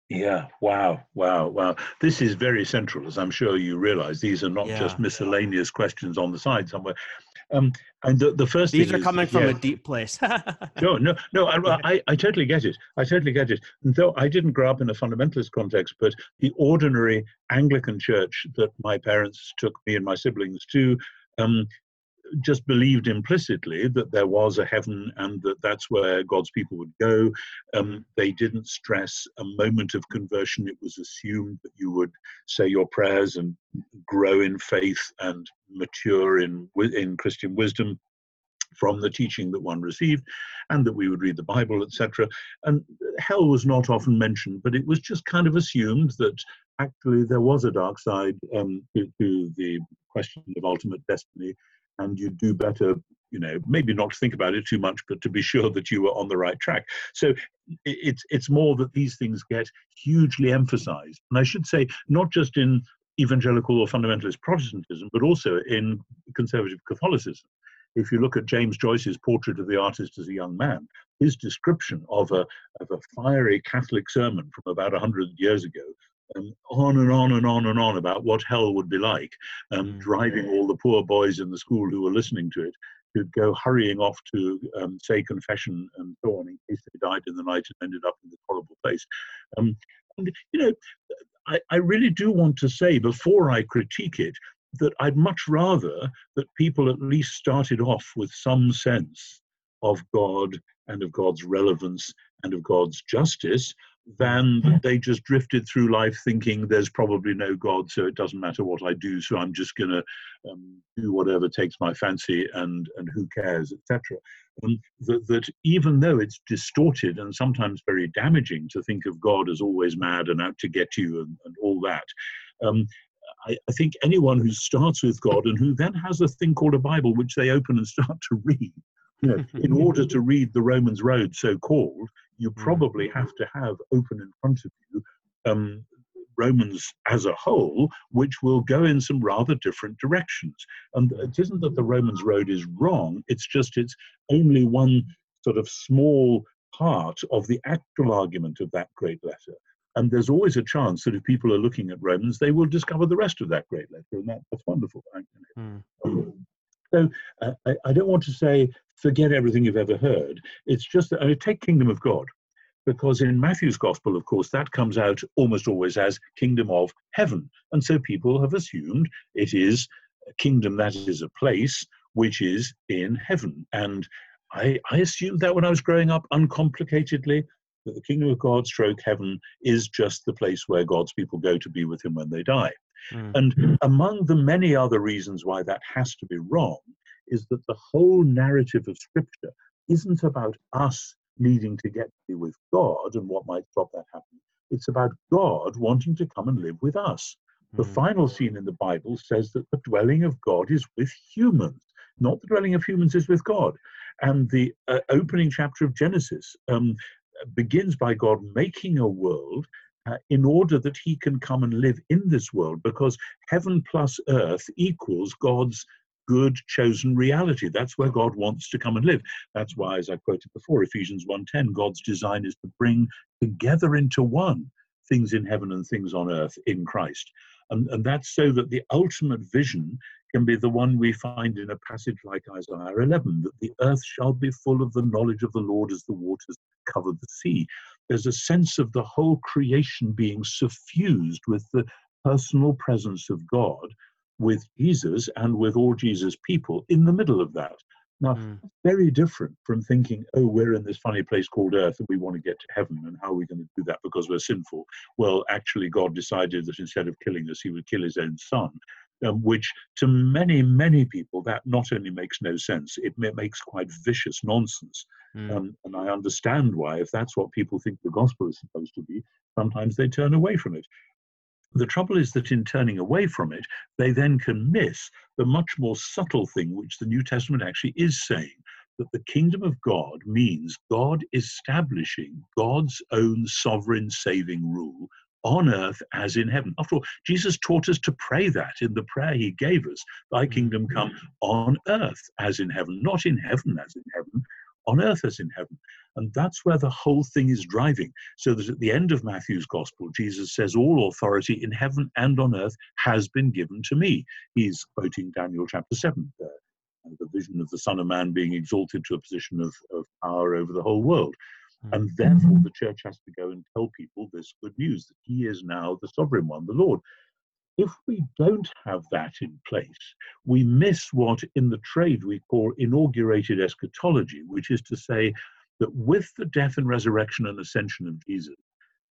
yeah, wow, wow, wow. This is very central, as I'm sure you realize. These are not yeah. just miscellaneous questions on the side somewhere. Um, and the, the first these are coming from yeah. a deep place. no, no, no. I, I, I, totally get it. I totally get it. And though I didn't grow up in a fundamentalist context, but the ordinary Anglican church that my parents took me and my siblings to um, just believed implicitly that there was a heaven and that that's where God's people would go. Um, they didn't stress a moment of conversion. It was assumed that you would say your prayers and grow in faith and mature in in Christian wisdom from the teaching that one received, and that we would read the Bible, etc. And hell was not often mentioned, but it was just kind of assumed that actually there was a dark side um, to, to the question of ultimate destiny and you do better you know maybe not to think about it too much but to be sure that you were on the right track so it's it's more that these things get hugely emphasized and i should say not just in evangelical or fundamentalist Protestantism, but also in conservative Catholicism. If you look at James Joyce's portrait of the artist as a young man, his description of a, of a fiery Catholic sermon from about 100 years ago um, on and on and on and on about what hell would be like, um, mm. driving all the poor boys in the school who were listening to it to go hurrying off to um, say confession and so on in case they died in the night and ended up in this horrible place. Um, and, you know, I, I really do want to say before I critique it that I'd much rather that people at least started off with some sense of God and of God's relevance and of God's justice than that they just drifted through life thinking there's probably no God, so it doesn't matter what I do, so I'm just going to um, do whatever takes my fancy and, and who cares, etc. Um, that, that even though it's distorted and sometimes very damaging to think of God as always mad and out to get you and, and all that, um, I, I, think anyone who starts with God and who then has a thing called a Bible, which they open and start to read, you know, in order to read the Romans Road, so called, you mm. probably have to have open in front of you um, Romans as a whole, which will go in some rather different directions. And it isn't that the Romans road is wrong, it's just it's only one sort of small part of the actual argument of that great letter. And there's always a chance that if people are looking at Romans, they will discover the rest of that great letter, and that, that's wonderful. Mm. So uh, I, I, don't want to say forget everything you've ever heard. It's just that I mean, take Kingdom of God, because in Matthew's Gospel, of course, that comes out almost always as Kingdom of Heaven, and so people have assumed it is a kingdom that is a place which is in heaven. And I, I assumed that when I was growing up, uncomplicatedly, that the kingdom of God, stroke heaven, is just the place where God's people go to be with Him when they die. Mm. And among the many other reasons why that has to be wrong is that the whole narrative of Scripture isn't about us needing to get to be with God and what might stop that happening. It's about God wanting to come and live with us. The mm. final scene in the Bible says that the dwelling of God is with humans, not the dwelling of humans is with God. And the uh, opening chapter of Genesis um, begins by God making a world uh, in order that he can come and live in this world because heaven plus earth equals God's good chosen reality. That's where god wants to come and live. That's why as i quoted before ephesians 1.10 god's design is to bring together into one things in heaven and things on earth in christ. And, and that's so that the ultimate vision can be the one we find in a passage like isaiah 11 that the earth shall be full of the knowledge of the lord as the waters cover the sea there's a sense of the whole creation being suffused with the personal presence of God, with Jesus and with all Jesus' people in the middle of that. Now, mm. very different from thinking, oh, we're in this funny place called Earth and we want to get to heaven, and how are we going to do that because we're sinful? Well, actually, God decided that instead of killing us, he would kill his own son um, which to many, many people, that not only makes no sense, it makes quite vicious nonsense. Mm. Um, and I understand why, if that's what people think the gospel is supposed to be, sometimes they turn away from it. The trouble is that in turning away from it, they then can miss the much more subtle thing which the New Testament actually is saying that the kingdom of God means God establishing God's own sovereign saving rule on earth as in heaven. After all, Jesus taught us to pray that in the prayer he gave us Thy mm-hmm. kingdom come on earth as in heaven, not in heaven as in heaven, on earth as in heaven. And that's where the whole thing is driving. So that at the end of Matthew's gospel, Jesus says, All authority in heaven and on earth has been given to me. He's quoting Daniel chapter 7 there. The vision of the Son of Man being exalted to a position of, of power over the whole world. And mm-hmm. therefore, the church has to go and tell people this good news that he is now the sovereign one, the Lord. If we don't have that in place, we miss what in the trade we call inaugurated eschatology, which is to say that with the death and resurrection and ascension of Jesus,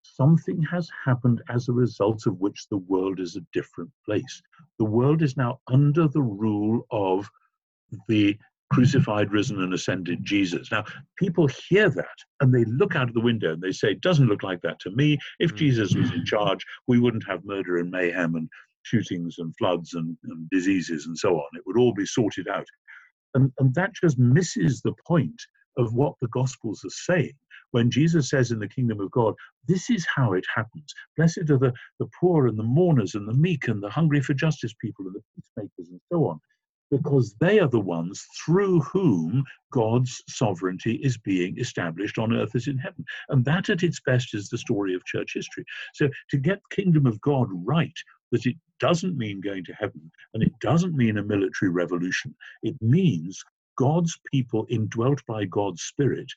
something has happened as a result of which the world is a different place. The world is now under the rule of the crucified, risen, and ascended Jesus. Now, people hear that and they look out of the window and they say, it doesn't look like that to me. If mm. Jesus was in charge, we wouldn't have murder and mayhem and shootings and floods and, and diseases and so on. It would all be sorted out. And, and that just misses the point of what the Gospels are saying, when Jesus says in the kingdom of God, this is how it happens. Blessed are the, the poor and the mourners and the meek and the hungry for justice people and the peacemakers and so on because they are the ones through whom God's sovereignty is being established on earth as in heaven. And that at its best is the story of church history. So to get kingdom of God right, that it doesn't mean going to heaven and it doesn't mean a military revolution. It means God's people indwelt by God's Spirit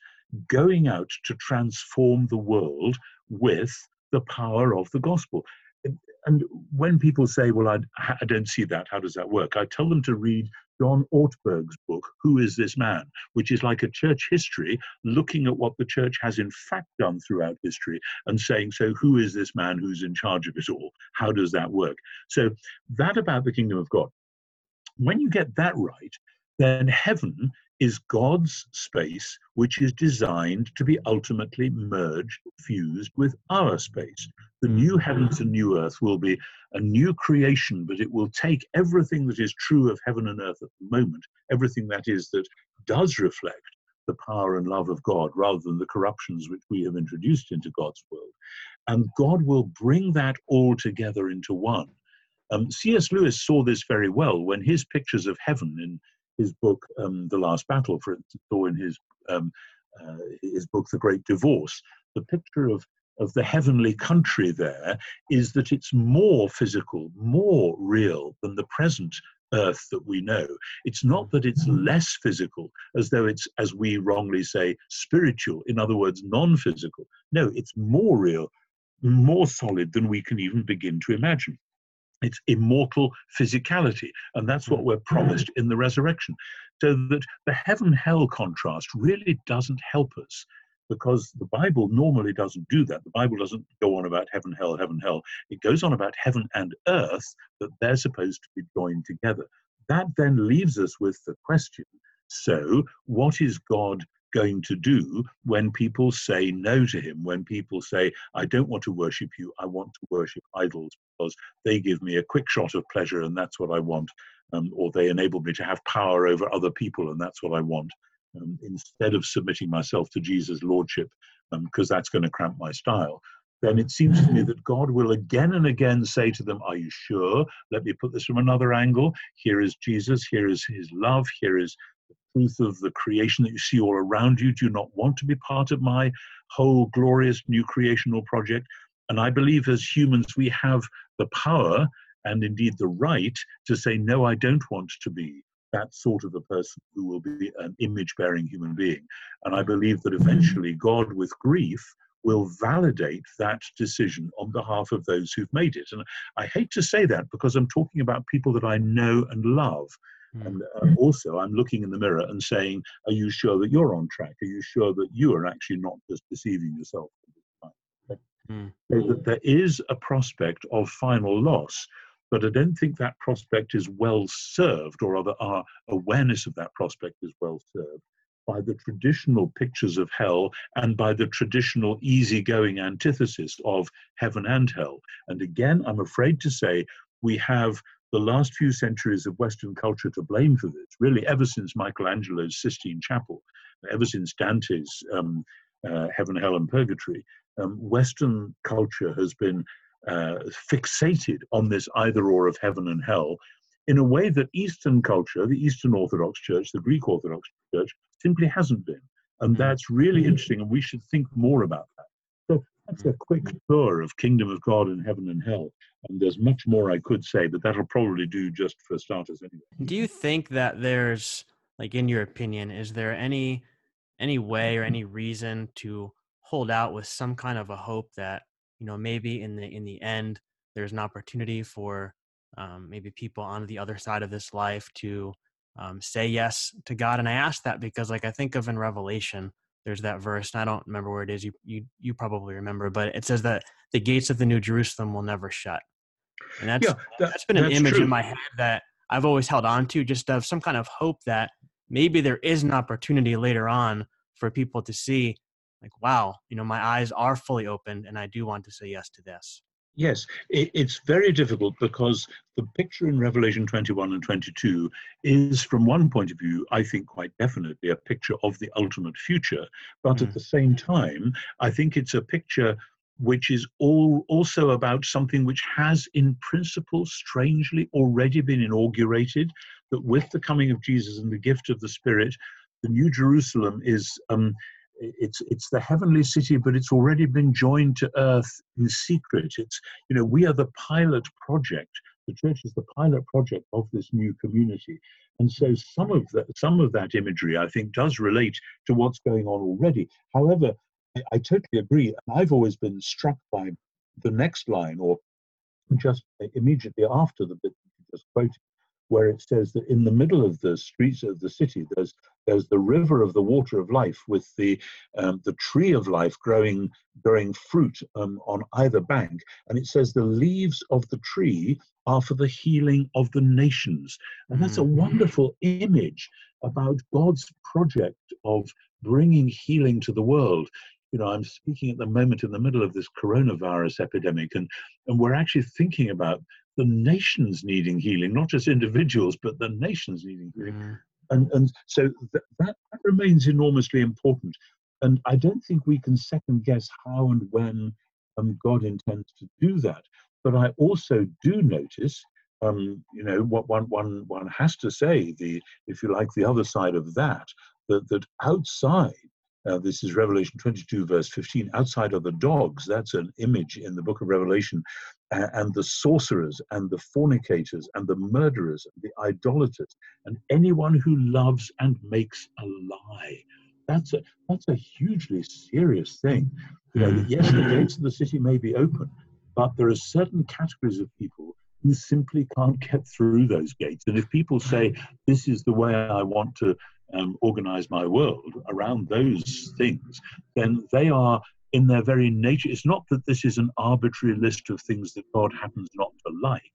going out to transform the world with the power of the gospel and when people say, well, I, I don't see that, how does that work? I tell them to read John Ortberg's book, Who is This Man? which is like a church history looking at what the church has in fact done throughout history and saying, so who is this man who's in charge of it all? How does that work? So, that about the kingdom of God. When you get that right, then heaven is God's space, which is designed to be ultimately merged, fused with our space. The new mm. heavens and new earth will be a new creation, but it will take everything that is true of heaven and earth at the moment, everything that is that does reflect the power and love of God rather than the corruptions which we have introduced into God's world. And God will bring that all together into one. Um, C.S. Lewis saw this very well when his pictures of heaven in his book, um, The Last Battle, for instance, or in his, um, uh, his book, The Great Divorce, the picture of, of the heavenly country there is that it's more physical, more real than the present earth that we know. It's not that it's less physical, as though it's, as we wrongly say, spiritual, in other words, non physical. No, it's more real, more solid than we can even begin to imagine. It's immortal physicality, and that's what we're promised in the resurrection. So that the heaven hell contrast really doesn't help us because the Bible normally doesn't do that. The Bible doesn't go on about heaven, hell, heaven, hell. It goes on about heaven and earth, that they're supposed to be joined together. That then leaves us with the question so, what is God going to do when people say no to him, when people say, I don't want to worship you, I want to worship idols because they give me a quick shot of pleasure and that's what I want, um, or they enable me to have power over other people and that's what I want, um, instead of submitting myself to Jesus' lordship because um, that's going to cramp my style. Then it seems to me that God will again and again say to them, Are you sure? Let me put this from another angle. Here is Jesus, here is his love, here is truth of the creation that you see all around you? Do you not want to be part of my whole glorious new creational project? And I believe as humans, we have the power and indeed the right to say, no, I don't want to be that sort of a person who will be an image bearing human being. And I believe that eventually God, with grief, will validate that decision on behalf of those who've made it. And I hate to say that because I'm talking about people that I know and love. Mm. And uh, also, I'm looking in the mirror and saying, Are you sure that you're on track? Are you sure that you are actually not just deceiving yourself? Mm. So that there is a prospect of final loss, but I don't think that prospect is well served, or rather, our awareness of that prospect is well served by the traditional pictures of hell and by the traditional easygoing antithesis of heaven and hell. And again, I'm afraid to say we have the last few centuries of Western culture to blame for this, really, ever since Michelangelo's Sistine Chapel, ever since Dante's um, uh, Heaven, Hell, and Purgatory, um, Western culture has been uh, fixated on this either or of heaven and hell in a way that Eastern culture, the Eastern Orthodox Church, the Greek Orthodox Church, simply hasn't been. And mm. that's really interesting, and we should think more about that. That's a quick tour of Kingdom of God and Heaven and Hell. And there's much more I could say, but that'll probably do just for starters anyway. Do you think that there's, like, in your opinion, is there any any way or any reason to hold out with some kind of a hope that you know maybe in the in the end there's an opportunity for um, maybe people on the other side of this life to um, say yes to God? And I ask that because, like, I think of in Revelation there's that verse and i don't remember where it is you you you probably remember but it says that the gates of the new jerusalem will never shut and that's yeah, that, has been an image true. in my head that i've always held on to just of some kind of hope that maybe there is an opportunity later on for people to see like wow you know my eyes are fully opened and i do want to say yes to this Yes, it, it's very difficult because the picture in Revelation 21 and 22 is, from one point of view, I think quite definitely a picture of the ultimate future. But mm. at the same time, I think it's a picture which is all also about something which has, in principle, strangely already been inaugurated. That with the coming of Jesus and the gift of the Spirit, the New Jerusalem is um, it's it's the heavenly city, but it's already been joined to earth in secret. It's you know we are the pilot project. The church is the pilot project of this new community, and so some of that some of that imagery I think does relate to what's going on already. However, I, I totally agree, and I've always been struck by the next line, or just immediately after the bit just quoted, where it says that in the middle of the streets of the city, there's there's the river of the water of life with the um, the tree of life growing growing fruit um, on either bank, and it says the leaves of the tree are for the healing of the nations, and that's a mm. wonderful image about God's project of bringing healing to the world. You know, I'm speaking at the moment in the middle of this coronavirus epidemic, and, and we're actually thinking about the nations needing healing, not just individuals, but the nations needing healing. Mm. And, and so th- that, that remains enormously important. And I don't think we can second guess how and when um, God intends to do that. But I also do notice, um, you know, what one, one, one has to say, the, if you like, the other side of that, that, that outside uh, this is Revelation 22, verse 15. Outside are the dogs. That's an image in the book of Revelation. And the sorcerers, and the fornicators, and the murderers, and the idolaters, and anyone who loves and makes a lie. That's a, that's a hugely serious thing. You know, yes, the gates of the city may be open, but there are certain categories of people who simply can't get through those gates. And if people say, This is the way I want to um, organize my world around those things, then they are in their very nature. It's not that this is an arbitrary list of things that God happens not to like,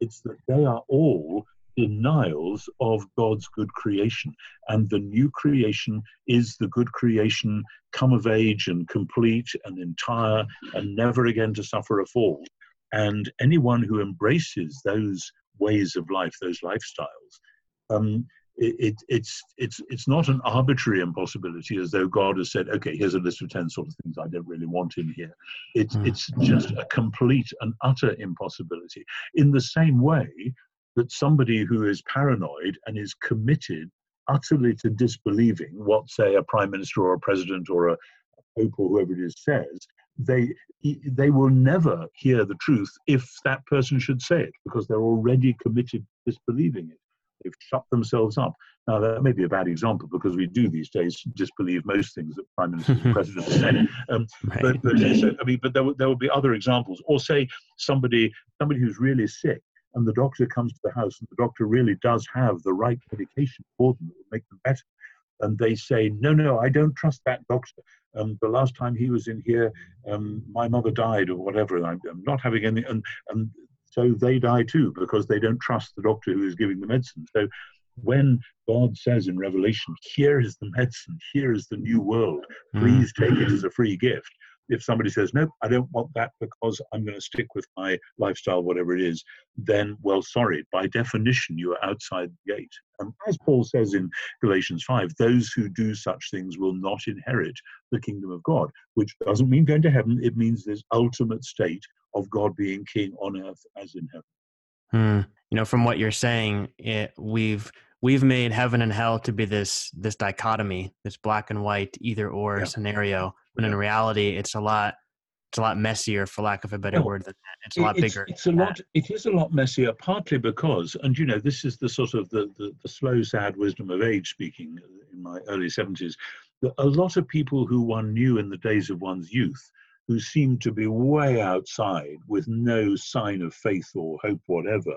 it's that they are all denials of God's good creation. And the new creation is the good creation come of age and complete and entire and never again to suffer a fall. And anyone who embraces those ways of life, those lifestyles, um, it, it's it's it's not an arbitrary impossibility as though God has said, okay, here's a list of ten sort of things I don't really want in here. It's mm. it's just a complete and utter impossibility. In the same way that somebody who is paranoid and is committed utterly to disbelieving what, say, a prime minister or a president or a pope or whoever it is says, they they will never hear the truth if that person should say it because they're already committed to disbelieving it. They've shut themselves up. Now, that may be a bad example because we do these days disbelieve most things that prime ministers and presidents say. Um, right. But, but so, I mean, but there, there will be other examples. Or say somebody somebody who's really sick and the doctor comes to the house and the doctor really does have the right medication for them that will make them better. And they say, no, no, I don't trust that doctor. Um, the last time he was in here, um, my mother died or whatever. I'm, I'm not having any. And, and so they die too because they don't trust the doctor who is giving the medicine. So when God says in Revelation, here is the medicine, here is the new world, hmm. please take it as a free gift. If somebody says, nope, I don't want that because I'm going to stick with my lifestyle, whatever it is, then, well, sorry, by definition, you are outside the gate. And as Paul says in Galatians 5, those who do such things will not inherit the kingdom of God, which doesn't mean going to heaven. It means this ultimate state of God being king on earth as in heaven. Hmm. You know, from what you're saying, it, we've we've made heaven and hell to be this this dichotomy, this black and white either or yeah. scenario. When in reality, it's a lot it's a lot messier, for lack of a better word than that. It's a lot it's, bigger. It's a lot. It is a lot messier, partly because, and you know, this is the sort of the, the, the slow, sad wisdom of age speaking uh, in my early seventies. That a lot of people who one knew in the days of one's youth who seemed to be way outside with no sign of faith or hope, whatever,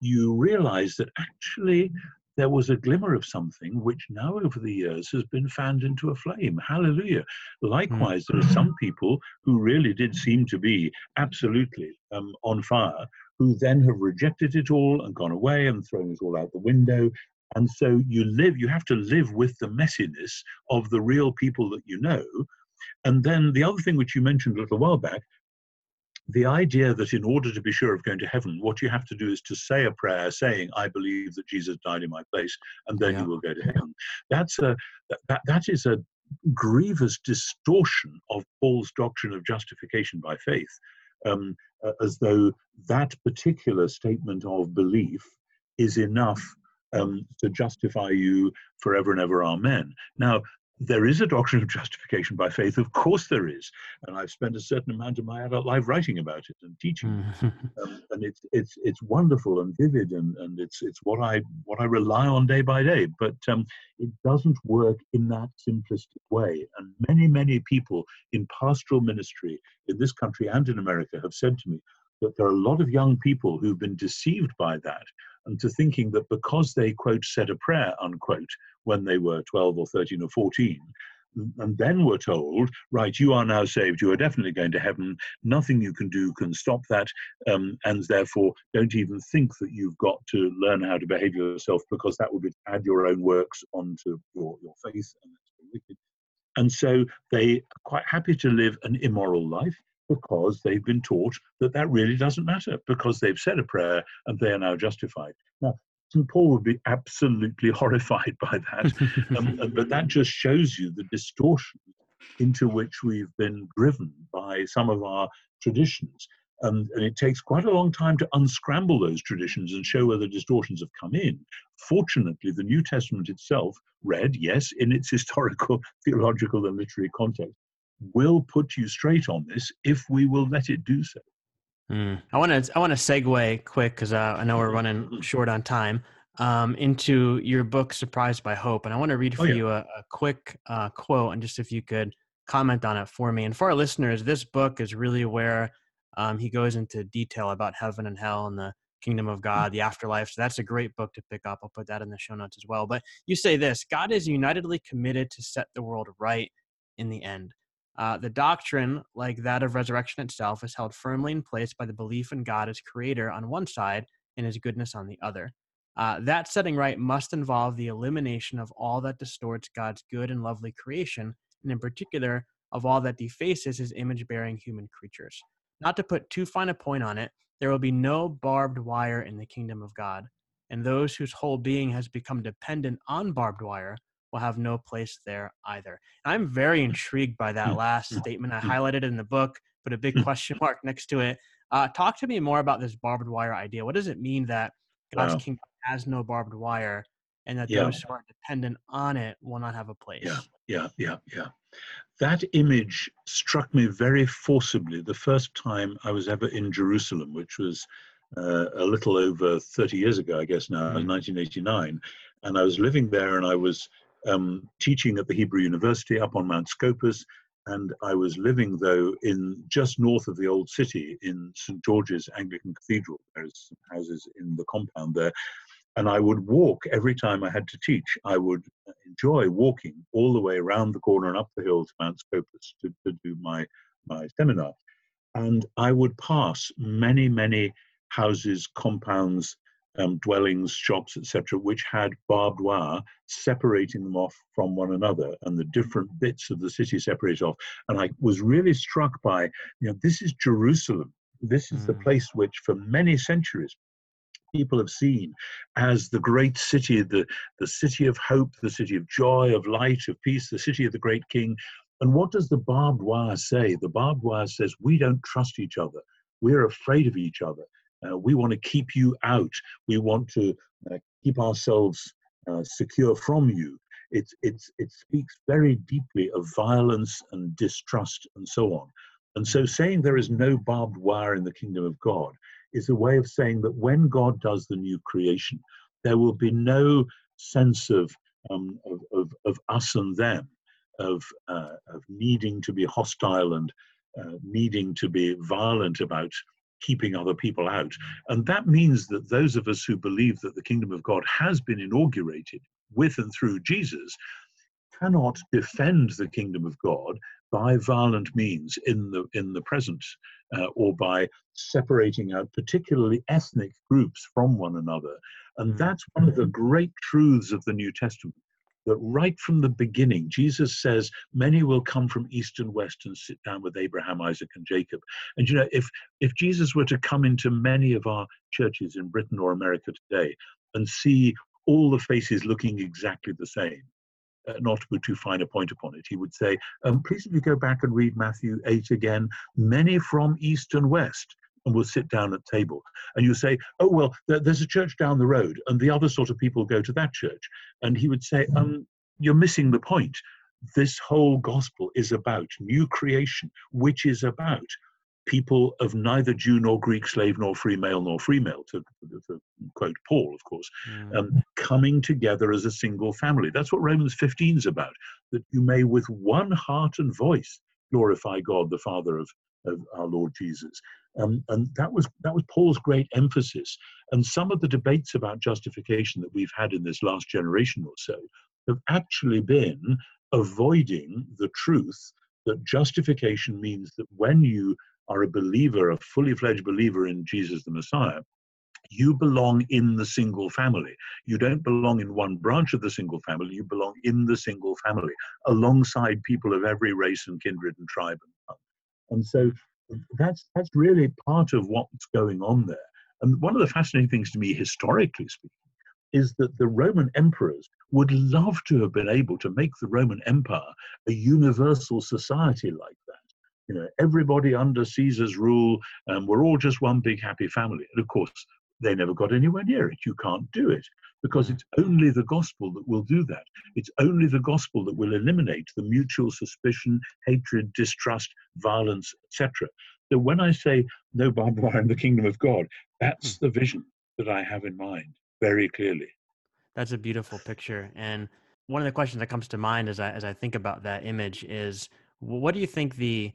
you realize that actually there was a glimmer of something which now over the years has been fanned into a flame. Hallelujah. Likewise, there are some people who really did seem to be absolutely um, on fire, who then have rejected it all and gone away and thrown it all out the window. And so you live, you have to live with the messiness of the real people that you know and then the other thing which you mentioned a little while back, the idea that in order to be sure of going to heaven, what you have to do is to say a prayer saying, I believe that Jesus died in my place, and then yeah. you will go to heaven. That's a, that, that is a grievous distortion of Paul's doctrine of justification by faith, um, as though that particular statement of belief is enough um, to justify you forever and ever. Amen. Now, there is a doctrine of justification by faith. Of course, there is, and I've spent a certain amount of my adult life writing about it and teaching. um, and it's it's it's wonderful and vivid, and, and it's it's what I what I rely on day by day. But um, it doesn't work in that simplistic way. And many many people in pastoral ministry in this country and in America have said to me that there are a lot of young people who've been deceived by that and to thinking that because they, quote, said a prayer, unquote, when they were 12 or 13 or 14, and then were told, right, you are now saved, you are definitely going to heaven, nothing you can do can stop that, um, and therefore don't even think that you've got to learn how to behave yourself because that would add your own works onto your, your faith, and that's wicked. And so they are quite happy to live an immoral life because they've been taught that that really doesn't matter because they've said a prayer and they are now justified. Now, St. Paul would be absolutely horrified by that, um, but that just shows you the distortion into which we've been driven by some of our traditions. and it takes quite a long time to unscramble those traditions and show where the distortions have come in. Fortunately, the New Testament itself, read, yes, in its historical, theological, and literary context, will put you straight on this if we will let it do so. Mm. I want to I want to segue quick because uh, I know we're running short on time um, into your book "Surprised by Hope," and I want to read oh, for oh, yeah. you a, a quick uh, quote and just if you could comment on it for me. And for our listeners, this book is really where um, he goes into detail about heaven and hell and the kingdom of God, the afterlife. So that's a great book to pick up. I'll put that in the show notes as well. But you say this: God is unitedly committed to set the world right in the end. Uh, the doctrine, like that of resurrection itself, is held firmly in place by the belief in God as creator on one side and his goodness on the other. Uh, that setting right must involve the elimination of all that distorts God's good and lovely creation, and in particular, of all that defaces his image bearing human creatures. Not to put too fine a point on it, there will be no barbed wire in the kingdom of God, and those whose whole being has become dependent on barbed wire will have no place there either. I'm very intrigued by that last statement. I highlighted it in the book, put a big question mark next to it. Uh, talk to me more about this barbed wire idea. What does it mean that God's wow. kingdom has no barbed wire and that yeah. those who are dependent on it will not have a place? Yeah, yeah, yeah, yeah. That image struck me very forcibly the first time I was ever in Jerusalem, which was uh, a little over 30 years ago, I guess now, mm-hmm. 1989. And I was living there and I was um, teaching at the Hebrew University up on Mount Scopus, and I was living though in just north of the old city in St George's Anglican Cathedral. There's some houses in the compound there, and I would walk every time I had to teach. I would enjoy walking all the way around the corner and up the hill to Mount Scopus to, to do my my seminar, and I would pass many many houses, compounds, um, dwellings, shops, etc., which had barbed wire separating them off from one another, and the different bits of the city separated off. And I was really struck by, you know, this is Jerusalem. This is mm. the place which, for many centuries, people have seen as the great city, the, the city of hope, the city of joy, of light, of peace, the city of the great king. And what does the barbed wire say? The barbed wire says, we don't trust each other. We're afraid of each other. Uh, we want to keep you out. We want to uh, keep ourselves uh, secure from you. It, it, it speaks very deeply of violence and distrust and so on. And so saying there is no barbed wire in the kingdom of God is a way of saying that when God does the new creation, there will be no sense of, um, of, of, of, us and them, of, uh, of needing to be hostile and uh, needing to be violent about keeping other people out. And that means that those of us who believe that the kingdom of God has been inaugurated with and through Jesus cannot defend the kingdom of God by violent means in the in the present uh, or by separating out particularly ethnic groups from one another and mm. that's one of the great truths of the new testament that right from the beginning, Jesus says, Many will come from east and west and sit down with Abraham, Isaac, and Jacob. And you know, if, if Jesus were to come into many of our churches in Britain or America today and see all the faces looking exactly the same, uh, not to too fine a point upon it, he would say, um, Please, if you go back and read Matthew 8 again, many from east and west and we'll sit down at table. And you say, oh, well, there's a church down the road, and the other sort of people go to that church. And he would say, mm-hmm. um, you're missing the point. This whole gospel is about new creation, which is about people of neither Jew nor Greek, slave nor free male nor female, to, to, to quote Paul, of course, mm. um, coming together as a single family. That's what Romans 15 is about, that you may with one heart and voice glorify God, the Father of, of our Lord Jesus. Um, and that was that was Paul's great emphasis. And some of the debates about justification that we've had in this last generation or so have actually been avoiding the truth that justification means that when you are a believer, a fully fledged believer in Jesus the Messiah, you belong in the single family. You don't belong in one branch of the single family, you belong in the single family, alongside people of every race and kindred and tribe and. And so that's that's really part of what's going on there. And one of the fascinating things to me, historically speaking, is that the Roman emperors would love to have been able to make the Roman Empire a universal society like that. You know, everybody under Caesar's rule, and we're all just one big happy family. And of course, they never got anywhere near it. You can't do it because it's only the gospel that will do that. It's only the gospel that will eliminate the mutual suspicion, hatred, distrust, violence, etc. So when I say no barbed wire in the kingdom of God, that's hmm. the vision that I have in mind very clearly. That's a beautiful picture. And one of the questions that comes to mind as I as I think about that image is what do you think the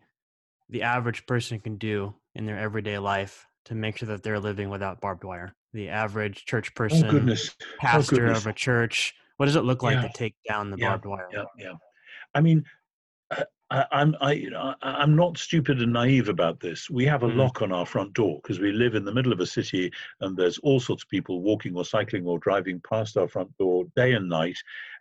the average person can do in their everyday life to make sure that they're living without barbed wire? the average church oh, person, oh, goodness. pastor oh, of a church? What does it look like yeah. to take down the yeah. barbed wire? Yeah, yeah. I mean, uh, I, I'm I, you know, I'm not stupid and naive about this. We have a mm. lock on our front door because we live in the middle of a city, and there's all sorts of people walking or cycling or driving past our front door day and night.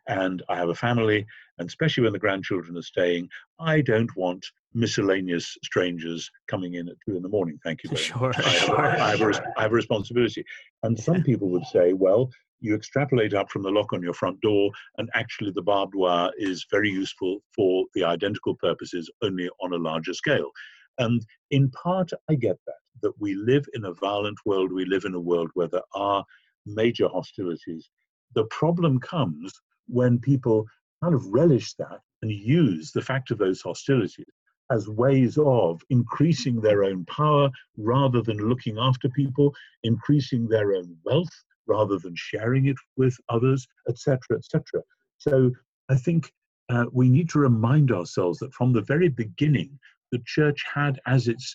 And I have a family, and especially when the grandchildren are staying, I don't want miscellaneous strangers coming in at two in the morning. Thank you very sure, much. I have, sure. I, have a, I have a responsibility. And some people would say, well, you extrapolate up from the lock on your front door, and actually the barbed wire is very useful for the identical purposes, only on a larger scale. And in part, I get that, that we live in a violent world, we live in a world where there are major hostilities. The problem comes when people kind of relish that and use the fact of those hostilities as ways of increasing their own power rather than looking after people, increasing their own wealth rather than sharing it with others, etc., etc. So I think uh, we need to remind ourselves that from the very beginning, the church had as its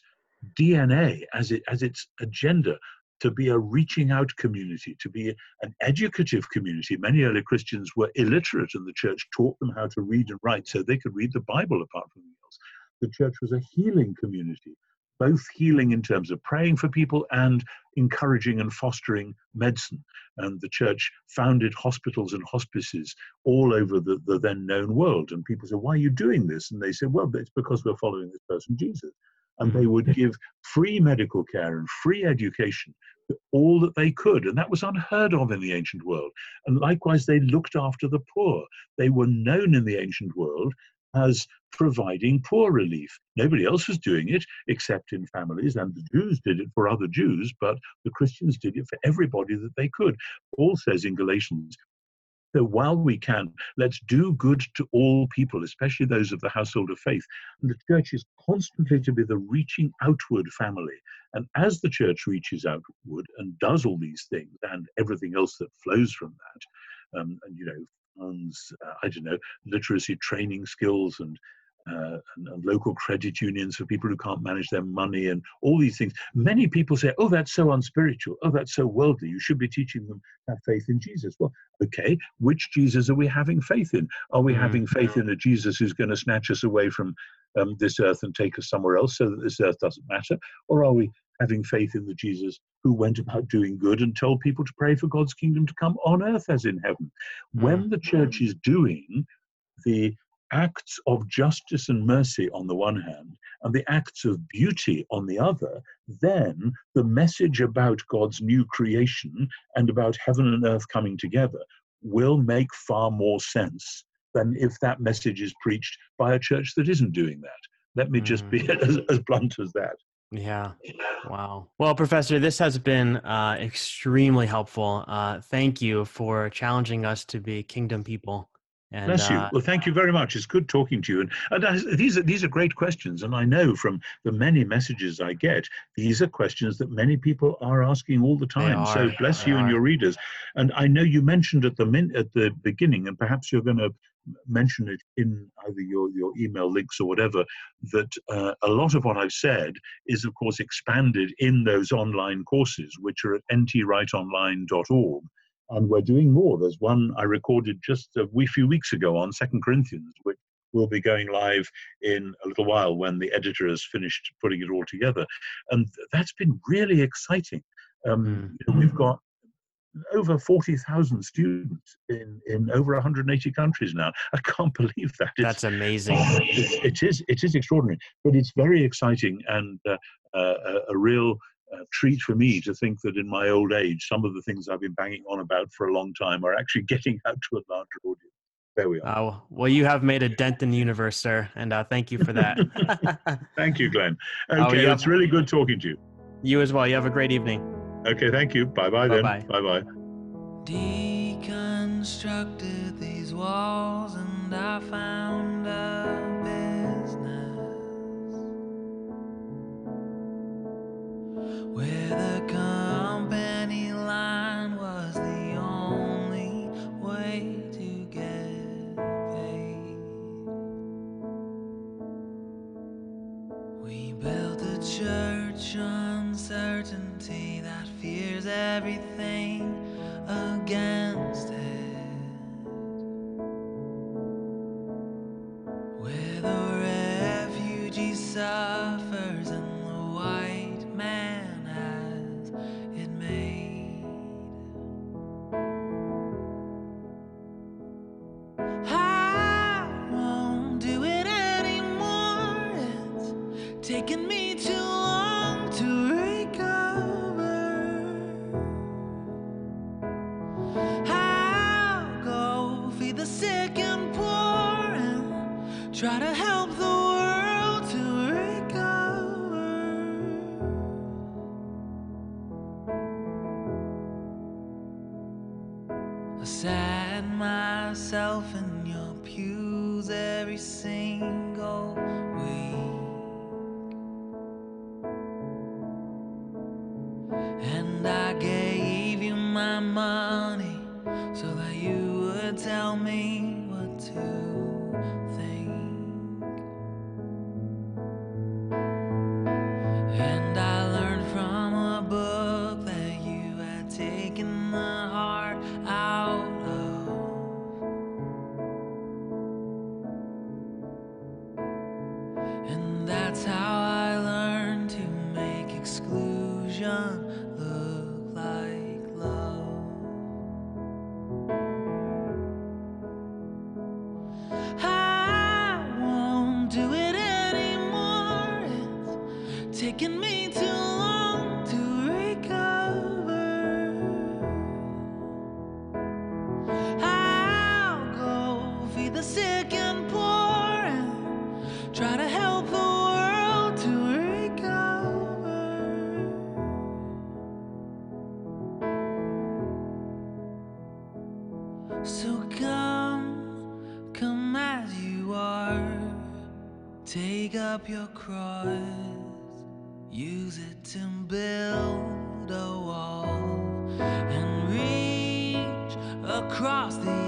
DNA, as, it, as its agenda, to be a reaching out community, to be an educative community. Many early Christians were illiterate, and the church taught them how to read and write so they could read the Bible apart from anything else. The church was a healing community, both healing in terms of praying for people and encouraging and fostering medicine. And the church founded hospitals and hospices all over the, the then known world. And people say, Why are you doing this? And they say, Well, it's because we're following this person, Jesus and they would mm-hmm. give free medical care and free education all that they could. And that was unheard of in the ancient world. And likewise, they looked after the poor. They were known in the ancient world as providing poor relief. Nobody else was doing it except in families, and the Jews did it for other Jews, but the Christians did it for everybody that they could. Paul says in Galatians, so while we can, let's do good to all people, especially those of the household of faith. And the church is constantly to be the reaching outward family. And as the church reaches outward and does all these things and everything else that flows from that, um, and you know, funds, uh, I don't know, literacy training skills and uh, and, and, local credit unions for people who can't manage their money and all these things. Many people say, oh, that's so unspiritual. Oh, that's so worldly. You should be teaching them have faith in Jesus. Well, okay, which Jesus are we having faith in? Are we mm-hmm. having faith in a Jesus who's going to snatch us away from um, this earth and take us somewhere else so that this earth doesn't matter? Or are we having faith in the Jesus who went about doing good and told people to pray for God's kingdom to come on earth as in heaven. Mm. When the church is doing the acts of justice and mercy on the one hand and the acts of beauty on the other, then the message about God's new creation and about heaven and earth coming together will make far more sense than if that message is preached by a church that isn't doing that. Let me just be mm. as, as blunt as that. Yeah. Wow. Well, Professor, this has been uh, extremely helpful. Uh, thank you for challenging us to be kingdom people. And, Bless you. Uh, well, thank you very much. It's good talking to you. And, and these are these are great questions. And I know from the many messages I get, these are questions that many people are asking all the time. So bless you are. and your readers. And I know you mentioned at the min- at the beginning, and perhaps you're going to mention it in either your, your email links or whatever, that uh, a lot of what I've said is, of course, expanded in those online courses, which are at ntwrightonline.org and we're doing more. There's one I recorded just a wee few weeks ago on Second Corinthians, which will be going live in a little while when the editor has finished putting it all together, and that's been really exciting. Um, mm. you know, we've got over 40,000 students in, in over 180 countries now. I can't believe that. It's, That's amazing. It, it is it is extraordinary, but it's very exciting and uh, uh, a real a treat for me to think that in my old age, some of the things I've been banging on about for a long time are actually getting out to a larger audience. There we are. Oh, well, you have made a dent in the universe, sir, and uh, thank you for that. thank you, Glenn. Oh, okay, oh, it's really good talking to you. You as well. You have a great evening. Okay, thank you. Bye bye then. Bye bye. Deconstructed these walls, and I found a where the company line was the only way to get paid. We built a church uncertainty that fears everything against it. Where build a wall and reach across the